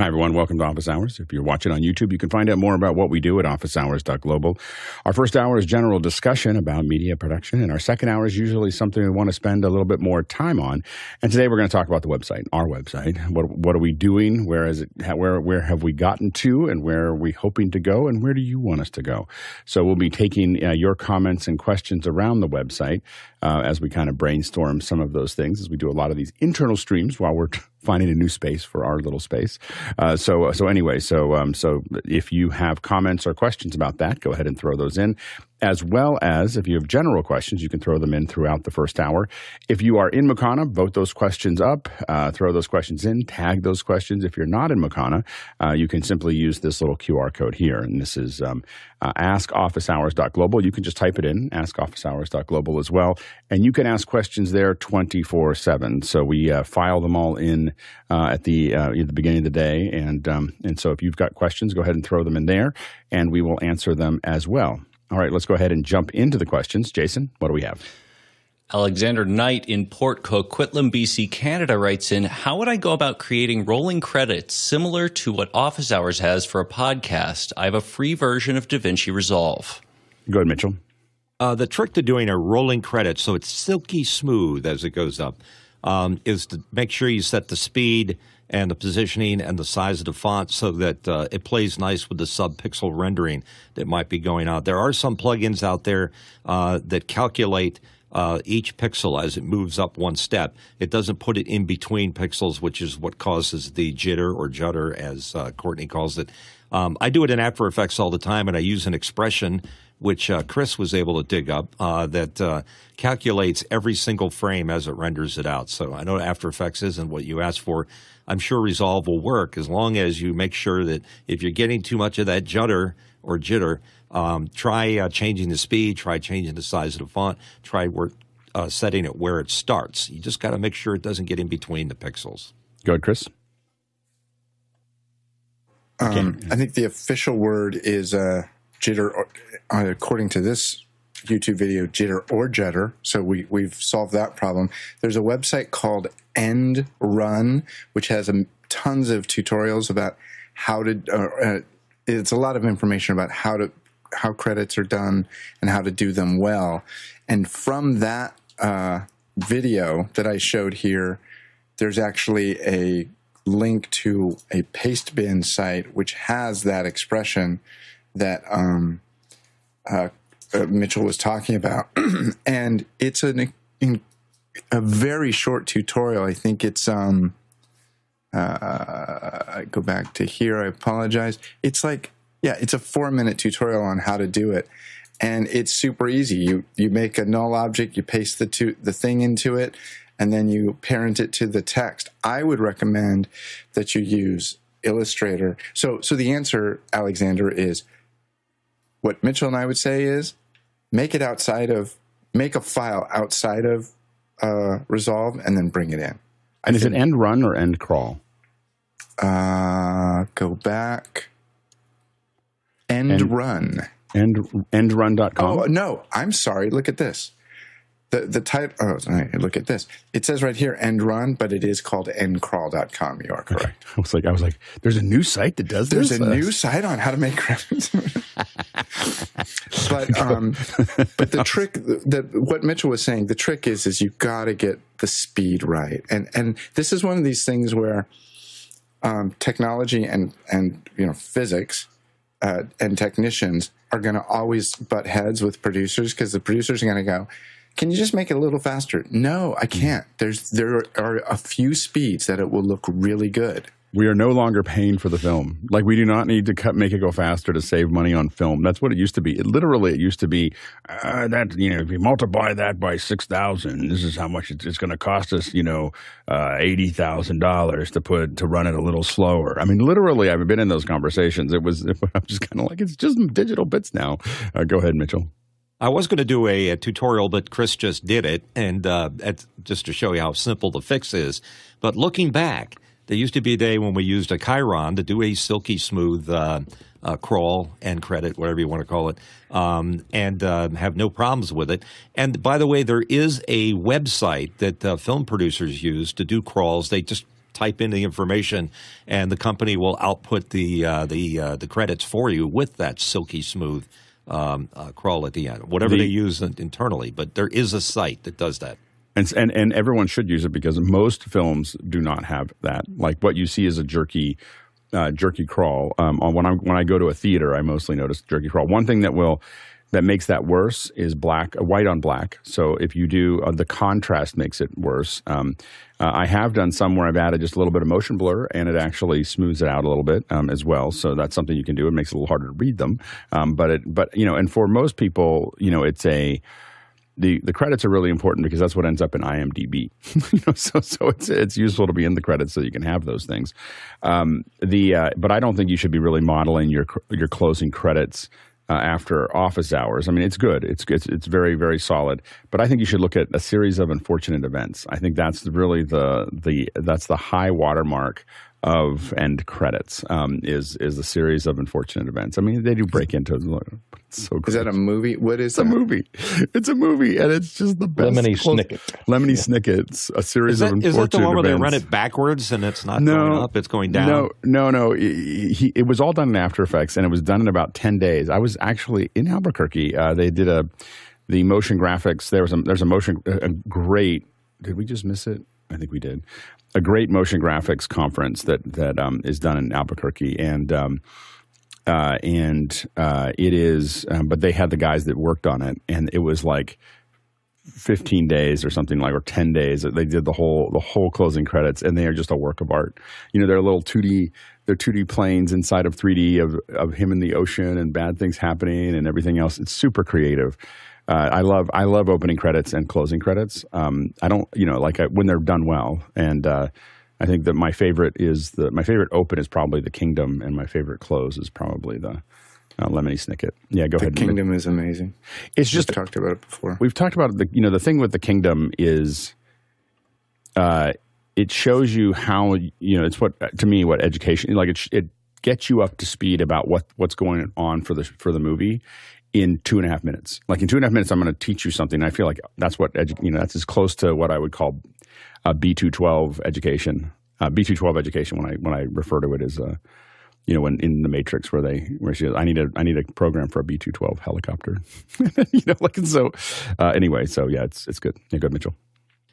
Hi, everyone. Welcome to Office Hours. If you're watching on YouTube, you can find out more about what we do at officehours.global. Our first hour is general discussion about media production, and our second hour is usually something we want to spend a little bit more time on. And today we're going to talk about the website, our website. What, what are we doing? Where is it? Where, where have we gotten to? And where are we hoping to go? And where do you want us to go? So we'll be taking uh, your comments and questions around the website uh, as we kind of brainstorm some of those things as we do a lot of these internal streams while we're finding a new space for our little space. Uh, so uh, so anyway, so um, so if you have comments or questions about that, go ahead and throw those in as well as if you have general questions, you can throw them in throughout the first hour. If you are in Makana, vote those questions up, uh, throw those questions in, tag those questions. If you're not in Makana, uh, you can simply use this little QR code here. And this is um, uh, askofficehours.global. You can just type it in, askofficehours.global as well. And you can ask questions there 24 7. So we uh, file them all in uh, at, the, uh, at the beginning of the day. And, um, and so if you've got questions, go ahead and throw them in there, and we will answer them as well. All right, let's go ahead and jump into the questions. Jason, what do we have? Alexander Knight in Port Coquitlam, BC, Canada writes in How would I go about creating rolling credits similar to what Office Hours has for a podcast? I have a free version of DaVinci Resolve. Go ahead, Mitchell. Uh, the trick to doing a rolling credit so it's silky smooth as it goes up um, is to make sure you set the speed and the positioning and the size of the font so that uh, it plays nice with the sub-pixel rendering that might be going on. There are some plugins out there uh, that calculate uh, each pixel as it moves up one step. It doesn't put it in between pixels, which is what causes the jitter or judder, as uh, Courtney calls it. Um, I do it in After Effects all the time, and I use an expression which uh, Chris was able to dig up uh, that uh, calculates every single frame as it renders it out. So I know After Effects isn't what you asked for, I'm sure Resolve will work as long as you make sure that if you're getting too much of that judder or jitter, um, try uh, changing the speed, try changing the size of the font, try work, uh, setting it where it starts. You just got to make sure it doesn't get in between the pixels. Go ahead, Chris. Um, I think the official word is uh, jitter, uh, according to this YouTube video, jitter or judder. So we, we've solved that problem. There's a website called End Run, which has um, tons of tutorials about how to. Uh, uh, it's a lot of information about how to how credits are done and how to do them well. And from that uh, video that I showed here, there's actually a link to a Pastebin site which has that expression that um, uh, uh, Mitchell was talking about, and it's an a very short tutorial. I think it's um. Uh, I go back to here. I apologize. It's like yeah, it's a four minute tutorial on how to do it, and it's super easy. You you make a null object, you paste the to, the thing into it, and then you parent it to the text. I would recommend that you use Illustrator. So so the answer, Alexander, is what Mitchell and I would say is make it outside of make a file outside of uh, Resolve and then bring it in. And is it end run or end crawl? Uh, go back. End, end run. End endrun.com. Oh no, I'm sorry. Look at this the the type. Oh, look at this. It says right here end run, but it is called endcrawl.com. You are correct. Okay. I was like, I was like, there's a new site that does there's this. There's a new site on how to make credits. but um, but the trick that what Mitchell was saying, the trick is is you got to get the speed right, and and this is one of these things where um, technology and and you know physics uh, and technicians are going to always butt heads with producers because the producers are going to go can you just make it a little faster? No, I mm. can't. There's there are a few speeds that it will look really good. We are no longer paying for the film. Like we do not need to cut, make it go faster to save money on film. That's what it used to be. It literally it used to be uh, that you know if you multiply that by six thousand, this is how much it's, it's going to cost us. You know, uh, eighty thousand dollars to put to run it a little slower. I mean, literally, I've been in those conversations. It was I'm just kind of like it's just digital bits now. Uh, go ahead, Mitchell. I was going to do a, a, tutorial, but Chris just did it, and uh, just to show you how simple the fix is. But looking back, there used to be a day when we used a Chyron to do a silky smooth uh, uh, crawl and credit, whatever you want to call it, um, and uh, have no problems with it. And by the way, there is a website that uh, film producers use to do crawls. They just type in the information, and the company will output the uh, the the credits for you with that silky smooth um, uh, crawl at the end. Whatever The- they use internally, but there is a site that does that. And, and and everyone should use it because most films do not have that. Like what you see is a jerky, uh, jerky crawl. Um, on when I when I go to a theater, I mostly notice jerky crawl. One thing that will that makes that worse is black, uh, white on black. So if you do uh, the contrast makes it worse. Um, uh, I have done some where I've added just a little bit of motion blur, and it actually smooths it out a little bit um, as well. So that's something you can do. It makes it a little harder to read them, um, but it but you know, and for most people, you know, it's a the the credits are really important because that's what ends up in IMDb. you know, so so it's it's useful to be in the credits so you can have those things. Um, the uh, but I don't think you should be really modeling your your closing credits. Uh, after office hours, I mean, it's good. It's, it's it's very very solid. But I think you should look at a series of unfortunate events. I think that's really the the that's the high watermark of end credits. Um, is is a series of unfortunate events. I mean, they do break into. It's so Is that a movie? What is It's a movie. It's a movie, and it's just the best. Lemony close- Snicket. Lemony Snicket's a series Is that, of is that the one where they run it backwards and it's not No. going up, it's going down? No, no, no. He, he- it was all done in After Effects, and it was done in about ten days. I was actually in Albuquerque. Uh, they did a the motion graphics. There was a there's a motion a a great. Did we just miss it? I think we did. A great motion graphics conference that that um, is done in Albuquerque, and um, uh, and uh, it is. Um, but they had the guys that worked on it, and it was like 15 days or something like or 10 days they did the whole the whole closing credits. And they are just a work of art. You know they're little 2d they're 2d planes inside of 3d of, of him in the ocean and bad things happening and everything else. It's super creative uh, I love I love opening credits and closing credits. Um, I don't you know like I, when they're done well, and uh, I think that my favorite is the my favorite open is probably the Kingdom, and my favorite close is probably the uh, Lemony Snicket. Yeah, go The ahead. The Kingdom is amazing. It's Just we've talked about it before. we've talked about the you know the thing with the kingdom is uh it shows you how you know it's what to me what education like it it gets you up to speed about what what's going on for the for the movie in two and a half minutes like in two and a half minutes i'm going to teach you something i feel like that's what edu- you know that's as close to what i would call a b212 education uh, b212 education when i when i refer to it as uh you know, when in the Matrix, where they where she goes, I need a I need a program for a B two twelve helicopter. you know, like and so. Uh, anyway, so yeah, it's it's good. Yeah, good, Mitchell.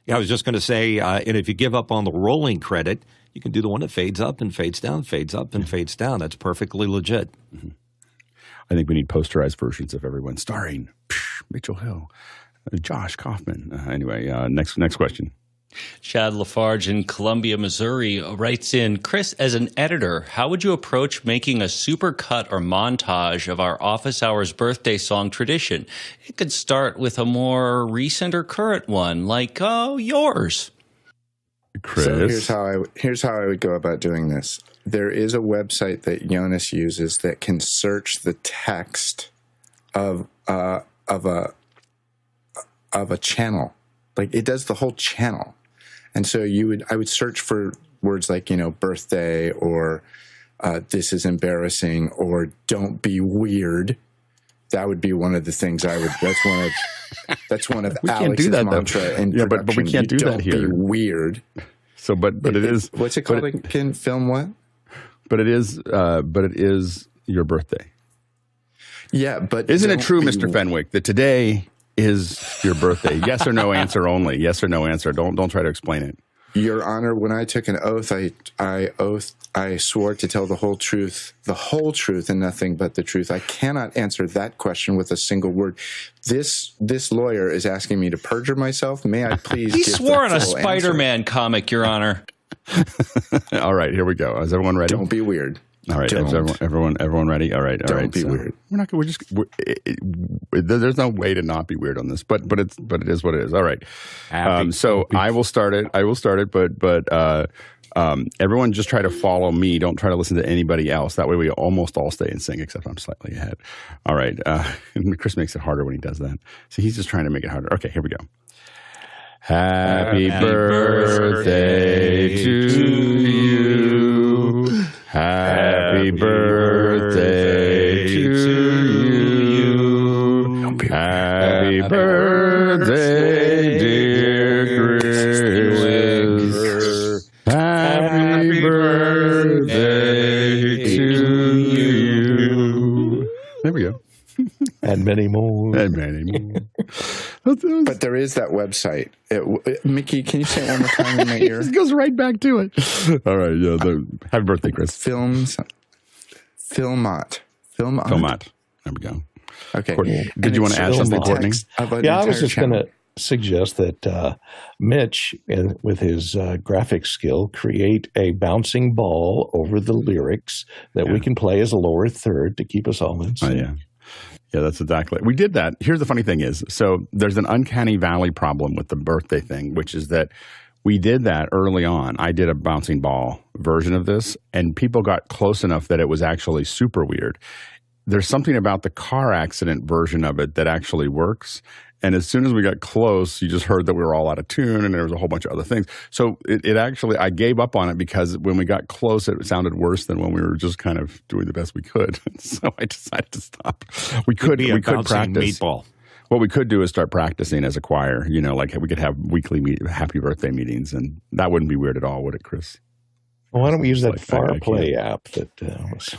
Yeah, I was just going to say, uh, and if you give up on the rolling credit, you can do the one that fades up and fades down, fades up and fades down. That's perfectly legit. I think we need posterized versions of everyone starring psh, Mitchell Hill, uh, Josh Kaufman. Uh, anyway, uh, next next question. Chad Lafarge in Columbia, Missouri writes in Chris, as an editor, how would you approach making a super cut or montage of our office hours birthday song tradition? It could start with a more recent or current one, like, oh, yours. Chris, So here's how I here's how I would go about doing this. There is a website that Jonas uses that can search the text of uh, of a of a channel. Like it does the whole channel, and so you would I would search for words like you know birthday or uh, this is embarrassing or don't be weird. That would be one of the things I would. That's one of that's one of We can't Alex's do that, mantra Yeah, but- but we can't do that don't here. Be weird. so but but it is What's it called? again? film what? But it is uh, but it is your birthday. Yeah, but Isn't it true, be- Mr. Fenwick, that today is your birthday? yes or no answer only. Yes or no answer. Don't don't try to explain it. Your Honor, when I took an oath, I I oath I swore to tell the whole truth, the whole truth, and nothing but the truth. I cannot answer that question with a single word. This this lawyer is asking me to perjure myself. May I please? He give swore on a? Spider Man comic, Your Honor. All right, here we go. Is everyone ready? Don't be weird. All right, is everyone, everyone, everyone ready? All right, all Don't right, be so weird. We're not. We're just. We're, it, it, there- there's no way to not be weird on this, but but it's but it is what it is. All right. Um, so I will start it. I will start it, but but uh, um, everyone just try to follow me. Don't try to listen to anybody else. That way we almost all stay in sync, except I'm slightly ahead. All right. Uh, Chris makes it harder when he does that. So he's just trying to make it harder. Okay, here we go. Happy, Happy birthday, birthday to you. Happy birthday to you. Happy birthday, dear Chris. Happy birthday to you. There we go. and many more. And many more. But there is that website. It, it- Mickey, can you say it one more time in my ear? It goes right back to it. All right. Yeah. The, happy birthday, Chris. Films, Filmot, Filmot. Filmot. There we go. Okay. Courtney, And did you want to add something, Courtney? text of an yeah, I was just going to suggest that uh, Mitch, in, with his uh, graphic skill, create a bouncing ball over the lyrics that we can play as a lower third to keep us all in sync. Oh, sync. yeah. Yeah, that's exactly. We did that. Here's the funny thing is, so there's an uncanny valley problem with the birthday thing, which is that we did that early on. I did a bouncing ball version of this, and people got close enough that it was actually super weird. There's something about the car accident version of it that actually works. And as soon as we got close, you just heard that we were all out of tune and there was a whole bunch of other things. So it, it actually, I gave up on it because when we got close, it sounded worse than when we were just kind of doing the best we could. so I decided to stop. We could, Be we could practice. meatball. What we could do is start practicing as a choir. You know, like we could have weekly meet, happy birthday meetings, and that wouldn't be weird at all, would it, Chris? Well, why don't we use that Like, I- I Far can't- Play app that uh, was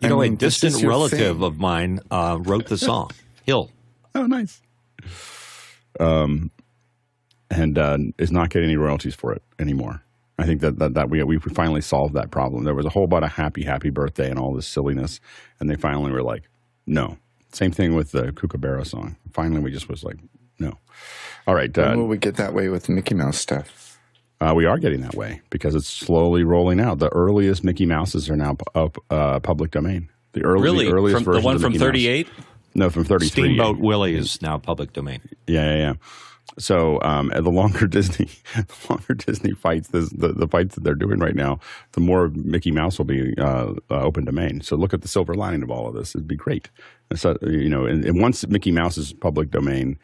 You know, I a mean, this distant relative thing. of mine uh, wrote the song. Hill. Oh, nice. Um, and uh, is not getting any royalties for it anymore. I think that, that, that we we finally solved that problem. There was a whole bunch of happy happy birthday and all this silliness, and they finally were like, no. Same thing with the Kookaburra song. Finally, we just was like, no. All right, When uh, will we get that way with Mickey Mouse stuff? uh, we are getting that way because it's slowly rolling out. The earliest Mickey Mouses are now pu- up uh, public domain. The early, Really? the earliest From the one of from 38? No, from thirty three. Steamboat Willie is now public domain. Yeah, yeah, yeah. So um, the longer Disney, the longer Disney fights this, the the fights that they're doing right now, the more Mickey Mouse will be uh, uh, open domain. So look at the silver lining of all of this. It'd be great. And So you know, and, and once Mickey Mouse is public domain,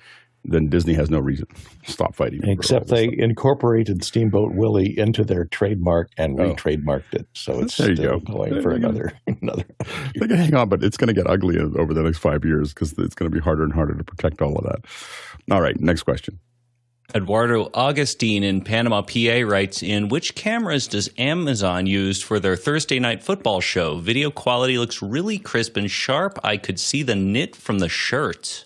then Disney has no reason to stop fighting. Except they stuff. incorporated Steamboat Willie into their trademark and Oh. re-trademarked it, so it's There you still go. going There for you go. another another. they can hang on, but it's going to get ugly over the next five years because it's going to be harder and harder to protect all of that. All right, next question. Eduardo Augustine in Panama, PA writes in Which cameras does Amazon use for their Thursday night football show? Video quality looks really crisp and sharp. I could see the knit from the shirts.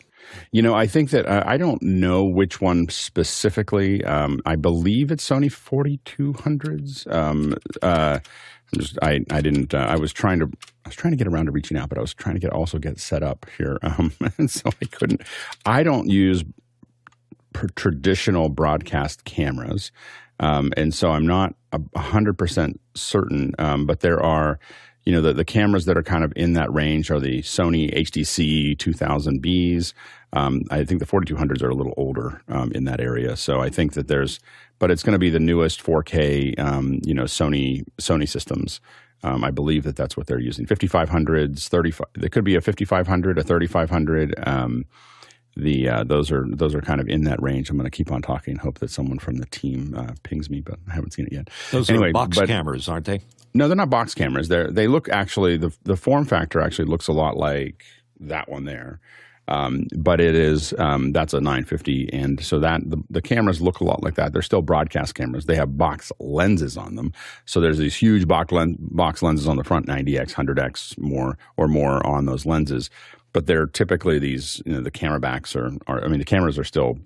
You know, I think that uh, I don't know which one specifically. Um, I believe it's Sony 4200s. Um, uh, just I I didn't. Uh, I was trying to I was trying to get around to reaching out, but I was trying to get also get set up here, um, and so I couldn't. I don't use traditional broadcast cameras, um, and so I'm not hundred percent certain. Um, but there are. You know the, the cameras that are kind of in that range are the Sony HDC 2000Bs, um, I think the 4200s are a little older um, in that area, so I think that there's, but it's going to be the newest 4K, um, you know, Sony Sony systems. Um, I believe that that's what they're using. 5500s, 35. There could be a 5500, a 3500. The uh, those are those are kind of in that range. I'm going to keep on talking. Hope that someone from the team uh, pings me, but I haven't seen it yet. Those Anyway, are box but- cameras, aren't they? No, they're not box cameras. They they look actually the the form factor actually looks a lot like that one there. Um, but it is um, that's a 950, and so that the, the cameras look a lot like that. They're still broadcast cameras. They have box lenses on them, so there's these huge box len- box lenses on the front, 90x, 100x more or more on those lenses. But they're typically these, you know, the camera backs are, are I mean, the cameras are still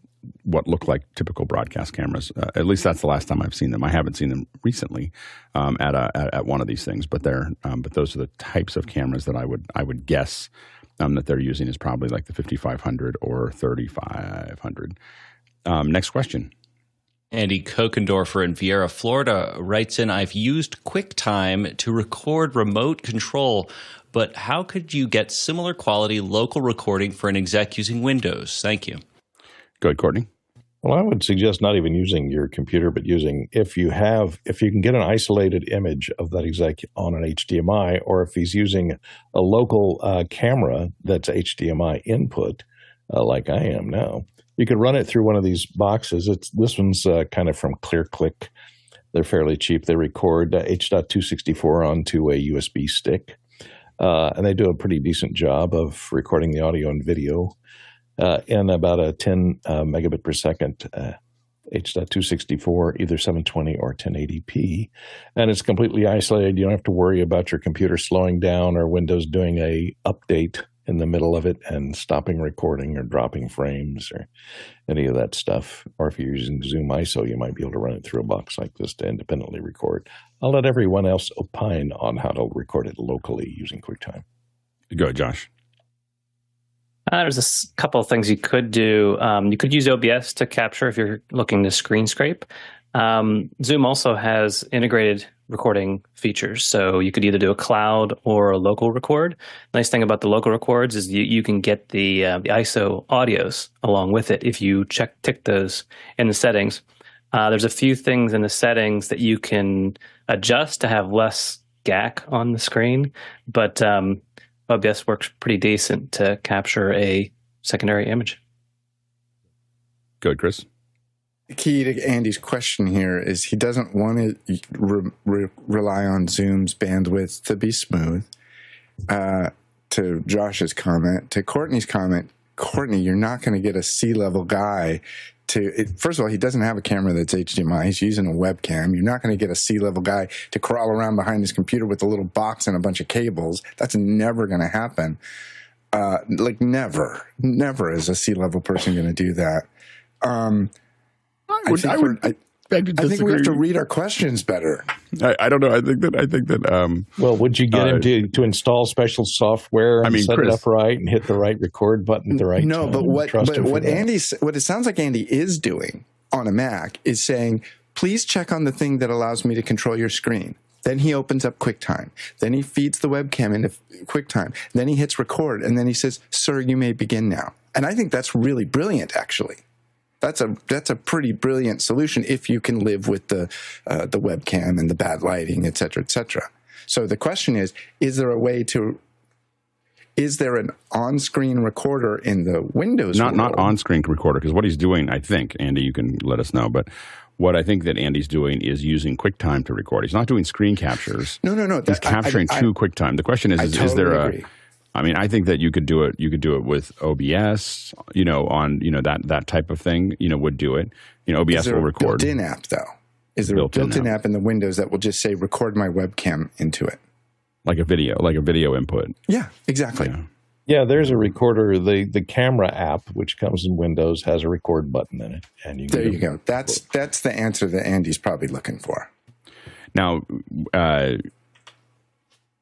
what look like typical broadcast cameras. Uh, at least that's the last time I've seen them. I haven't seen them recently um, at, a, at at one of these things, but they're um, but those are the types of cameras that I would I would guess um, that they're using is probably like the 5500 or 3500. Um, next question. Andy Kokendorfer in Viera, Florida writes in I've used QuickTime to record remote control, but how could you get similar quality local recording for an exec using Windows? Thank you. Go ahead, Courtney. Well, I would suggest not even using your computer, but using if you have if you can get an isolated image of that exec on an HDMI, or if he's using a local uh, camera that's HDMI input, uh, like I am now, you could run it through one of these boxes. It's this one's uh, kind of from ClearClick. They're fairly cheap. They record uh, H.264 onto a USB stick, uh, and they do a pretty decent job of recording the audio and video uh, in about a 10 uh, megabit per second uh, H.264, either 720 or 1080p. And it's completely isolated. You don't have to worry about your computer slowing down or Windows doing a update in the middle of it and stopping recording or dropping frames or any of that stuff. Or if you're using Zoom ISO, you might be able to run it through a box like this to independently record. I'll let everyone else opine on how to record it locally using QuickTime. Go, Josh. Uh, there's a couple of things you could do. Um, you could use OBS to capture if you're looking to screen scrape. Um, Zoom also has integrated recording features. So you could either do a cloud or a local record. Nice thing about the local records is you, you can get the uh, the ISO audios along with it if you check tick those in the settings. Uh, there's a few things in the settings that you can adjust to have less GAC on the screen, but um, OBS works pretty decent to capture a secondary image. Good, Chris. Key to Andy's question here is he doesn't want to re- re- rely on Zoom's bandwidth to be smooth. Uh, to Josh's comment, to Courtney's comment, Courtney, you're not going to get a C level guy to. It, first of all, he doesn't have a camera that's HDMI. He's using a webcam. You're not going to get a C level guy to crawl around behind his computer with a little box and a bunch of cables. That's never going to happen. Uh, like never, never is a C level person going to do that. Um, I I would, think I would we're- beg to I think we have to read our questions better. I, I don't know. I think that I think that um, Well, would you get Uh, him to, to install special software and I mean, set Chris- it up right and hit the right record button at the right no, time? but what but what. Andy what it sounds like Andy is doing on a Mac is saying, please check on the thing that allows me to control your screen. Then he opens up QuickTime. Then he feeds the webcam into QuickTime. Then he hits record, and then he says, "Sir, you may begin now." And I think that's really brilliant, actually. That's a that's a pretty brilliant solution if you can live with the uh, the webcam and the bad lighting, et cetera, et cetera. So the question is: Is there a way to? Is there an on-screen recorder in the Windows? not not on-screen recorder because what he's doing, I think, Andy, you can let us know, but what I think that Andy's doing is using QuickTime to record. He's not doing screen captures. No, no, no. He's that- capturing I- I- to QuickTime. The question is, is, is there a? agree. I mean, I think that you could do it. You could do it with OBS. You know, on you know that that type of thing. You know, would do it. You know, Is OBS there will a record. built-in app though? Is there Built-in a built-in app. app in the Windows that will just say "record my webcam" into it? like a video, like a video input. Yeah, exactly. Yeah. Yeah, there's a recorder. The the camera app, which comes in Windows, has a record button in it, and you There you go. That's that's the answer that Andy's probably looking for. Now, uh,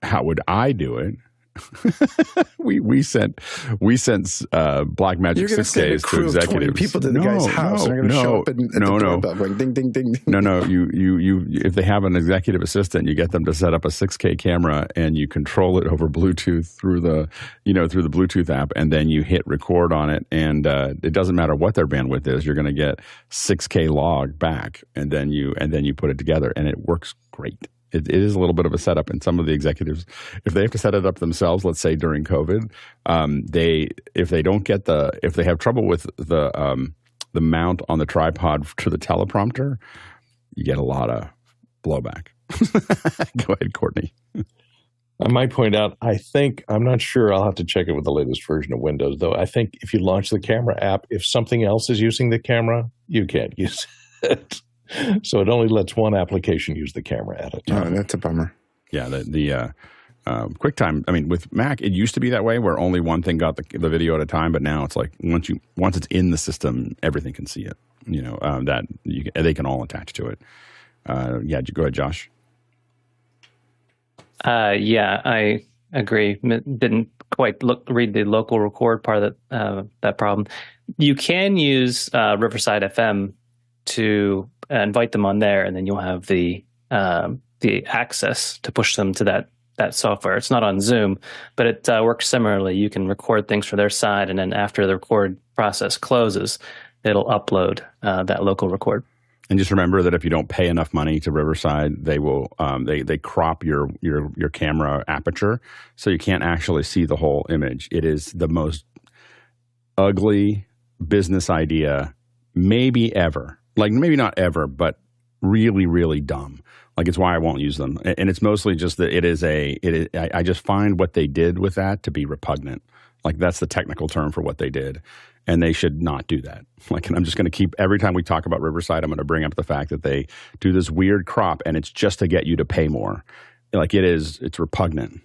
how would I do it? we we sent we sent uh, Blackmagic to six Ks to crew of twenty executives. people to the no, guy's house. No, and they're going no, show up and, no, no. going ding, ding, ding. No, no. You, you, you. If they have an executive assistant, you get them to set up a 6K camera and you control it over Bluetooth through the, you know, through the Bluetooth app, and then you hit record on it, and uh, it doesn't matter what their bandwidth is. You're going to get 6K log back, and then you and then you put it together, and it works great. It, it is a little bit of a setup, and some of the executives, if they have to set it up themselves, let's say during COVID, um, they if they don't get the if they have trouble with the um, the mount on the tripod to the teleprompter, you get a lot of blowback. Go ahead, Courtney. I might point out, I think, I'm not sure, I'll have to check it with the latest version of Windows, though. I think if you launch the camera app, if something else is using the camera, you can't use it. So it only lets one application use the camera at a Oh, time. that's a bummer. Yeah, the the uh, uh, QuickTime. I mean, with Mac, it used to be that way where only one thing got the, the video at a time, but now it's like once you once it's in the system, everything can see it. You know um, that you they can all attach to it. Uh, yeah, go ahead, Josh. Uh, yeah, I agree. M- Didn't quite look read the local record part of that uh, that problem. You can use uh, Riverside FM to uh, invite them on there, and then you'll have the um, the access to push them to that that software. It's not on Zoom, but it uh, works similarly. You can record things for their side, and then after the record process closes, it'll upload uh, that local record. And just remember that if you don't pay enough money to Riverside, they will um, they they crop your your your camera aperture so you can't actually see the whole image. It is the most ugly business idea maybe ever. Like maybe not ever, but really really dumb. Like it's why I won't use them. And it's mostly just that it is a it is I, I just find what they did with that to be repugnant. Like that's the technical term for what they did and they should not do that. Like, and I'm just going to keep every time we talk about Riverside, I'm going to bring up the fact that they do this weird crop, and it's just to get you to pay more. Like it is, it's repugnant.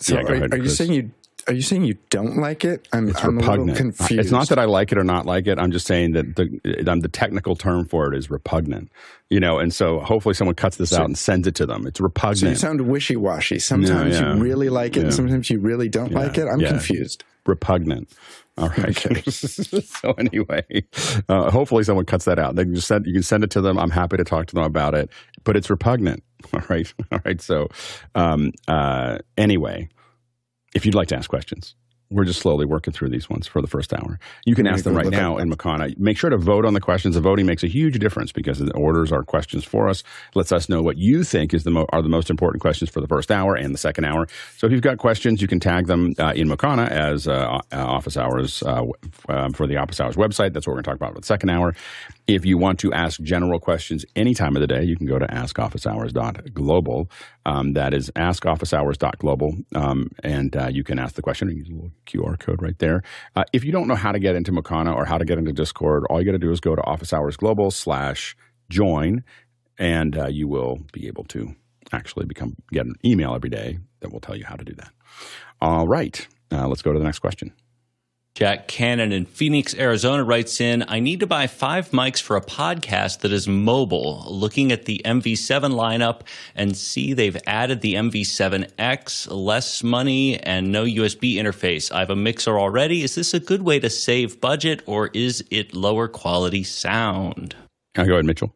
So Yeah, are, ahead, are you saying you Are you saying you don't like it? I'm, It's I'm a little confused. It's not that I like it or not like it. I'm just saying that the um, the technical term for it is repugnant. You know, and so hopefully someone cuts this out and sends it to them. It's So you sound wishy washy. Sometimes yeah. you really like it, Yeah. and sometimes you really don't Yeah. like it. I'm Yeah. confused. repugnant. All right. so anyway, uh, hopefully someone cuts that out. They can just send you can send it to them. I'm happy to talk to them about it, but it's repugnant. All right. All right. So um, uh, anyway, if you'd like to ask questions. We're just slowly working through these ones for the first hour. You can ask them right now in Makana. Make sure to vote on the questions. The voting makes a huge difference because it orders our questions for us, lets us know what you think is the mo- are the most important questions for the first hour and the second hour. So if you've got questions, you can tag them uh, in Makana as uh, uh, office hours uh, um, for the office hours website. That's what we're going to talk about for the second hour. If you want to ask general questions any time of the day, you can go to askofficehours.global. Um, that is askofficehours.global. Um, and uh, you can ask the question use a little QR code right there. Uh, if you don't know how to get into Makana or how to get into Discord, all you got to do is go to Office Hours Global slash join, and uh, you will be able to actually become get an email every day that will tell you how to do that. All right, uh, let's go to the next question. Jack Cannon in Phoenix, Arizona writes in I need to buy five mics for a podcast that is mobile. Looking at the MV7 lineup and see they've added the MV7X, less money and no USB interface. I have a mixer already. Is this a good way to save budget or is it lower quality sound? Uh, go ahead, Mitchell.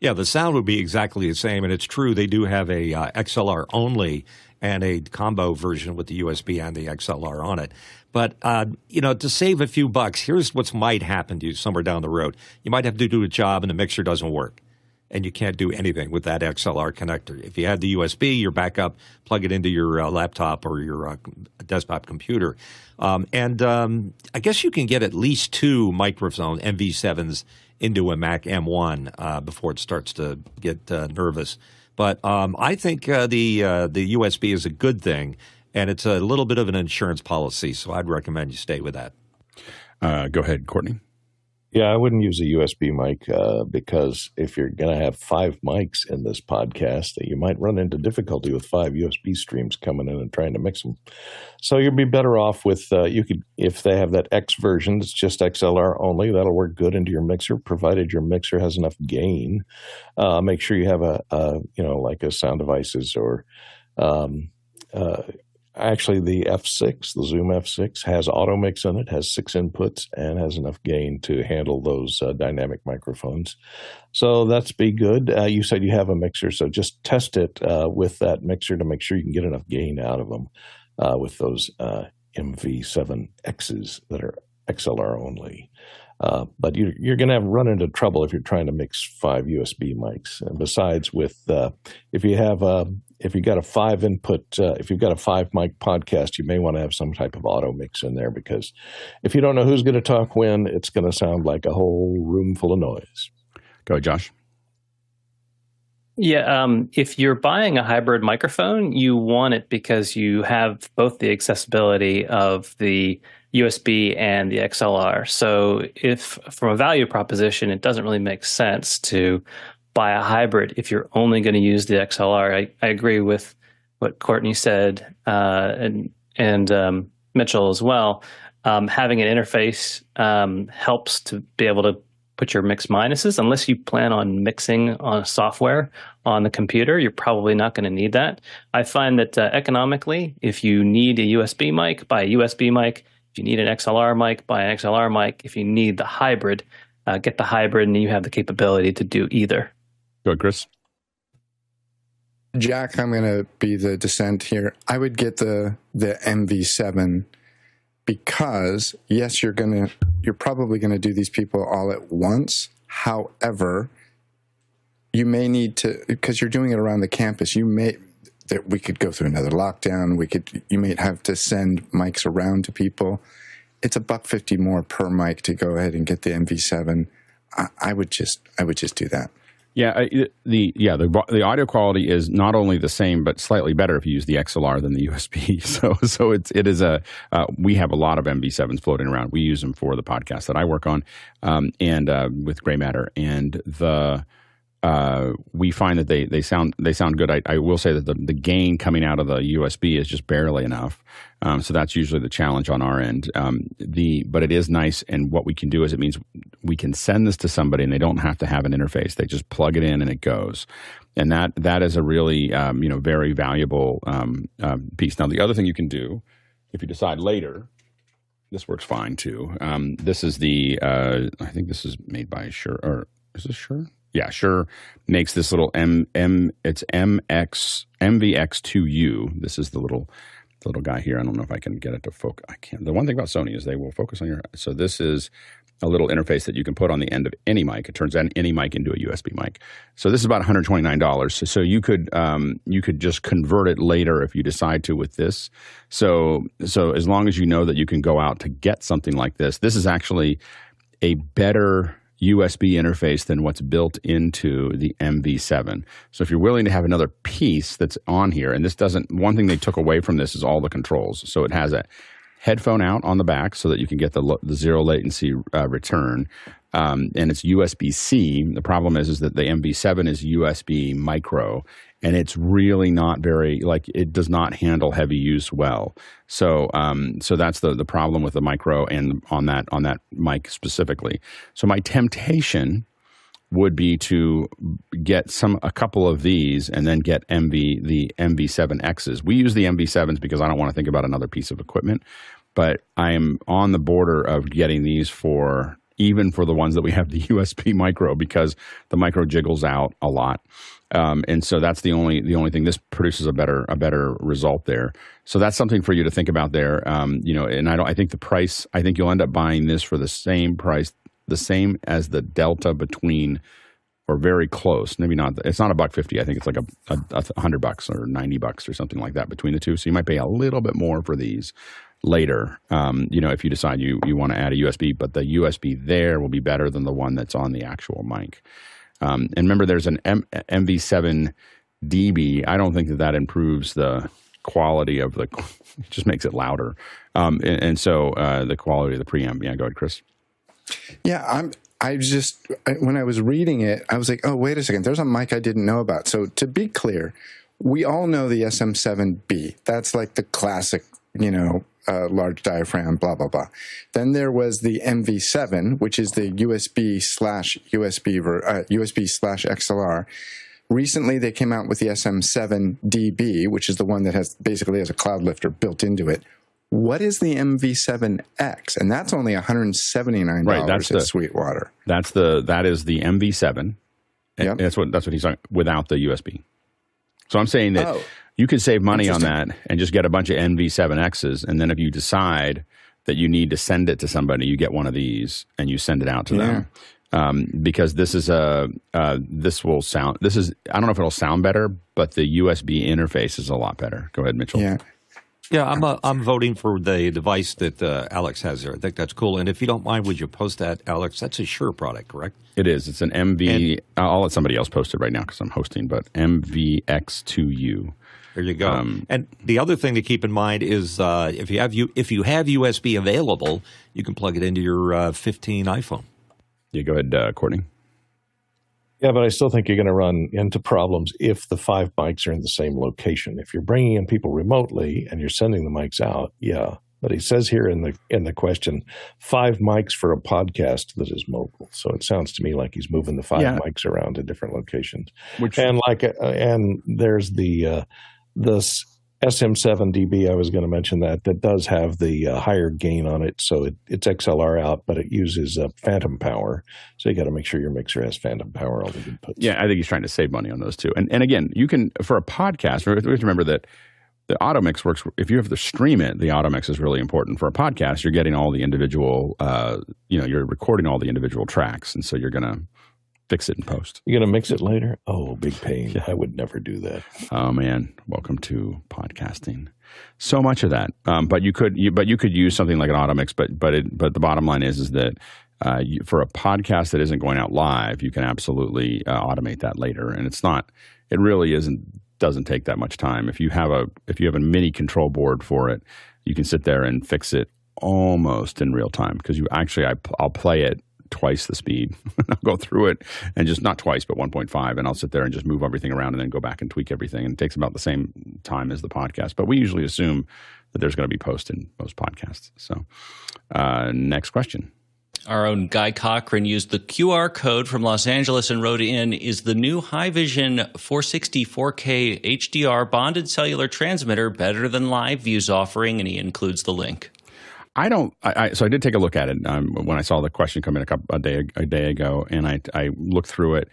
Yeah, the sound would be exactly the same, and it's true they do have a uh, XLR only and a combo version with the USB and the XLR on it. But uh, you know, to save a few bucks, here's what might happen to you somewhere down the road. You might have to do a job and the mixer doesn't work, and you can't do anything with that XLR connector. If you had the USB, your backup, plug it into your uh, laptop or your uh, desktop computer, um, and um, I guess you can get at least two microphone MV7s into a Mac M1 uh, before it starts to get uh, nervous. But um, I think uh, the uh, the USB is a good thing, and it's a little bit of an insurance policy. So I'd recommend you stay with that. Uh, go ahead, Courtney. Yeah, I wouldn't use a USB mic uh, because if you're going to have five mics in this podcast, you might run into difficulty with five USB streams coming in and trying to mix them. So you'd be better off with uh, you could if they have that X version, it's just XLR only. That'll work good into your mixer, provided your mixer has enough gain. Uh, make sure you have a, a you know like a sound devices or um, uh, actually the F6, the Zoom F6 has auto mix in it, has six inputs, and has enough gain to handle those uh, dynamic microphones. So that's be good. Uh, you said you have a mixer, so just test it uh, with that mixer to make sure you can get enough gain out of them uh, with those uh, MV7Xs that are XLR only. Uh, but you, you're going to have run into trouble if you're trying to mix five USB mics. And besides, with uh, if you have a if you've got a five input, uh, if you've got a five mic podcast, you may want to have some type of auto mix in there because if you don't know who's going to talk when, it's going to sound like a whole room full of noise. Go, ahead, Josh. Yeah, um, if you're buying a hybrid microphone, you want it because you have both the accessibility of the USB and the XLR. So, if from a value proposition, it doesn't really make sense to buy a hybrid if you're only going to use the XLR. I, I agree with what Courtney said uh, and and um, Mitchell as well. Um, having an interface um, helps to be able to put your mix minuses. Unless you plan on mixing on software on the computer, you're probably not going to need that. I find that uh, economically, if you need a USB mic, buy a USB mic. If you need an XLR mic, buy an XLR mic. If you need the hybrid, uh, get the hybrid, and you have the capability to do either. Go, ahead, Chris. Jack, I'm going to be the dissent here. I would get the the MV7 because yes, you're going to you're probably going to do these people all at once. However, you may need to because you're doing it around the campus. You may that we could go through another lockdown. We could you may have to send mics around to people. It's a buck fifty more per mic to go ahead and get the MV7. I, I would just I would just do that. Yeah, the yeah the the audio quality is not only the same but slightly better if you use the XLR than the USB. So so it's it is a uh, we have a lot of MV7s floating around. We use them for the podcast that I work on, um, and uh, with Gray Matter and the uh, we find that they, they sound they sound good. I, I will say that the, the gain coming out of the USB is just barely enough. Um, so that's usually the challenge on our end. Um, the but it is nice, and what we can do is it means we can send this to somebody, and they don't have to have an interface. They just plug it in, and it goes. And that that is a really um, you know very valuable um, um, piece. Now the other thing you can do, if you decide later, this works fine too. Um, this is the uh, I think this is made by Shure or is this Shure? yeah, Shure makes this little M M. It's MX MVX2U. This is the little little guy here. I don't know if I can get it to focus. I can't. The one thing about Sony is they will focus on your. So this is a little interface that you can put on the end of any mic. It turns any mic into a USB mic. So this is about $129. So, so you could um, you could just convert it later if you decide to with this. So so as long as you know that you can go out to get something like this, this is actually a better USB interface than what's built into the MV7. So if you're willing to have another piece that's on here, and this doesn't, one thing they took away from this is all the controls. So it has a headphone out on the back so that you can get the, the zero latency uh, return. Um, and it's USB C. The problem is, is that the MV7 is USB micro, and it's really not very like it does not handle heavy use well. So um, so that's the the problem with the micro and on that on that mic specifically. So my temptation would be to get some a couple of these and then get MV the MV7Xs. We use the MV7s because I don't want to think about another piece of equipment, but I am on the border of getting these for even for the ones that we have the USB micro because the micro jiggles out a lot. Um, and so that's the only the only thing. This produces a better a better result there. So that's something for you to think about there. Um, you know, and I don't. I think the price. I think you'll end up buying this for the same price, the same as the delta between, or very close. Maybe not. It's not a buck fifty. I think it's like a, a, a hundred bucks or ninety bucks or something like that between the two. So you might pay a little bit more for these later. Um, you know, if you decide you you want to add a USB, but the USB there will be better than the one that's on the actual mic. Um, and remember, there's an M- MV7 DB. I don't think that that improves the quality of the. It just makes it louder, um, and, and, so uh, the quality of the preamp. Yeah, go ahead, Chris. Yeah, I'm. I just when I was reading it, I was like, oh wait a second, there's a mic I didn't know about. So to be clear, we all know the SM7B. That's like the classic, you know, uh, large diaphragm, blah blah blah. Then there was the MV7, which is the USB slash USB uh, USB slash XLR. Recently, they came out with the SM7DB, which is the one that has basically has a cloud lifter built into it. What is the MV7X? And that's only one hundred seventy nine dollars right, that's at the, Sweetwater. That's the that is the MV7. Yep. That's what that's what he's talking without the USB. So I'm saying that oh. You could save money on that and just get a bunch of MV7Xs. And then if you decide that you need to send it to somebody, you get one of these and you send it out to yeah. them. Um, because this is a uh, this will sound this is I don't know if it'll sound better, but the USB interface is a lot better. Go ahead, Mitchell. Yeah. Yeah, I'm uh, I'm voting for the device that uh, Alex has there. I think that's cool. And if you don't mind, would you post that, Alex? That's a Shure product, correct? It is. It's an MV. And, I'll let somebody else post it right now because I'm hosting. But MVX2U. There you go. Um, and the other thing to keep in mind is uh, if you have you if you have USB available, you can plug it into your uh, 15 iPhone. Yeah, go ahead, uh, Courtney. Yeah, but I still think you're going to run into problems if the five mics are in the same location. If you're bringing in people remotely and you're sending the mics out, yeah. But he says here in the in the question, five mics for a podcast that is mobile. So it sounds to me like he's moving the five yeah. mics around to different locations. Which and like uh, and there's the uh, this SM7DB, I was going to mention that, that does have the uh, higher gain on it. So it, it's XLR out, but it uses uh, phantom power. So you got to make sure your mixer has phantom power, all the inputs. Yeah, I think he's trying to save money on those too. And, and again, you can, for a podcast, we have to remember that the auto mix works. If you have to stream it, the auto mix is really important. For a podcast, you're getting all the individual, uh, you know, you're recording all the individual tracks. And so you're going to, fix it in post. You're going to mix it later? Oh, big pain. I would never do that. Oh man, welcome to podcasting. So much of that, um, but you could, you, but you could use something like an auto mix. But but it, but the bottom line is is that uh, you, for a podcast that isn't going out live, you can absolutely uh, automate that later, and it's not. It really isn't. Doesn't take that much time. If you have a if you have a mini control board for it, you can sit there and fix it almost in real time because you actually I, I'll play it twice the speed. I'll go through it and just not twice, but 1.5, and I'll sit there and just move everything around and then go back and tweak everything. And it takes about the same time as the podcast. But we usually assume that there's going to be post in most podcasts. So, uh, next question. Our own Guy Cochran used the QR code from Los Angeles and wrote in Is the new Haivision 460 4K HDR bonded cellular transmitter better than LiveU's offering? And he includes the link. I don't. I, I, so I did take a look at it um, when I saw the question come in a couple a day a day ago, and I I looked through it.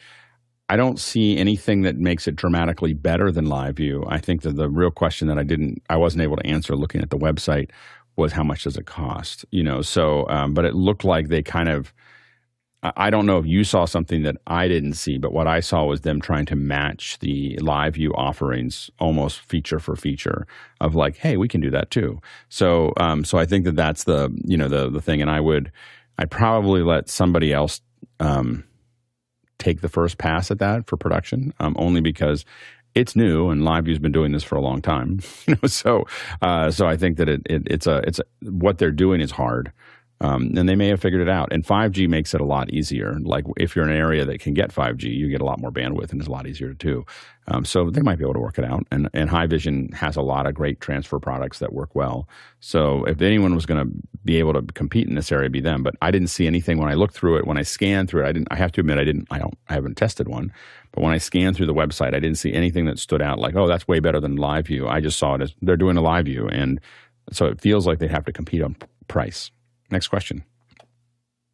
I don't see anything that makes it dramatically better than LiveU. I think that the real question that I didn't, I wasn't able to answer looking at the website was how much does it cost? You know, so um, but it looked like they kind of. I don't know if you saw something that I didn't see, but what I saw was them trying to match the LiveU offerings almost feature for feature of like, hey, we can do that too. So, um, so I think that that's the you know the the thing, and I would, I probably let somebody else um, take the first pass at that for production, um, only because it's new and LiveU's been doing this for a long time. so uh, so I think that it, it, it's a it's a, what they're doing is hard. Um, and they may have figured it out. And 5G makes it a lot easier. Like if you're in an area that can get 5G, you get a lot more bandwidth, and it's a lot easier to do. Um, so they might be able to work it out. And and Haivision has a lot of great transfer products that work well. So if anyone was going to be able to compete in this area, be them. But I didn't see anything when I looked through it. When I scanned through it, I didn't. I have to admit, I didn't. I don't. I haven't tested one. But when I scanned through the website, I didn't see anything that stood out like, oh, that's way better than LiveU. I just saw it as they're doing a LiveU, and so it feels like they have to compete on price. Next question.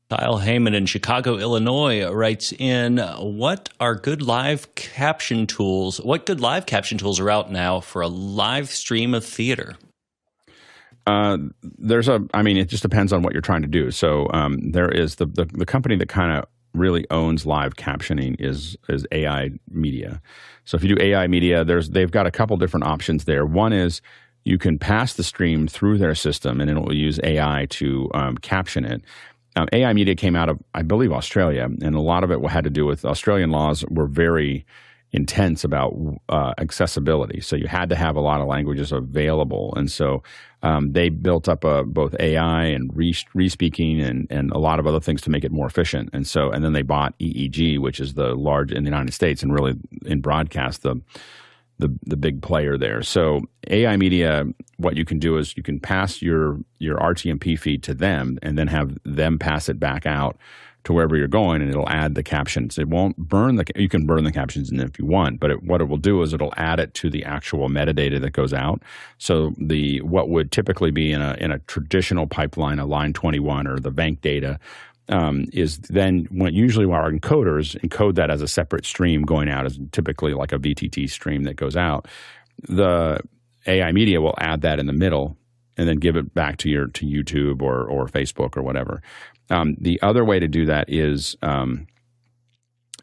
Kyle Heyman in Chicago, Illinois writes in What are good live caption tools? What good live caption tools are out now for a live stream of theater? Uh, there's a, I mean, it just depends on what you're trying to do. So um, there is the, the, the company that kind of really owns live captioning is is AI Media. So if you do AI Media, there's they've got a couple different options there. One is you can pass the stream through their system, and it will use AI to um, caption it. Um, AI Media came out of, I believe, Australia, and a lot of it had to do with Australian laws were very intense about uh, accessibility. So you had to have a lot of languages available, and so um, they built up a, both AI and re- respeaking and and a lot of other things to make it more efficient. And so and then they bought EEG, which is the large in the United States and really in broadcast the the the big player there. So AI media, what you can do is you can pass your your RTMP feed to them, and then have them pass it back out to wherever you're going, and it'll add the captions. It won't burn the you can burn the captions in if you want, but it, what it will do is it'll add it to the actual metadata that goes out. So the what would typically be in a in a traditional pipeline, a line 21 or the VANC data um, is then when usually our encoders encode that as a separate stream going out as typically like a VTT stream that goes out. The AI media will add that in the middle and then give it back to your to YouTube or or Facebook or whatever. Um, the other way to do that is um,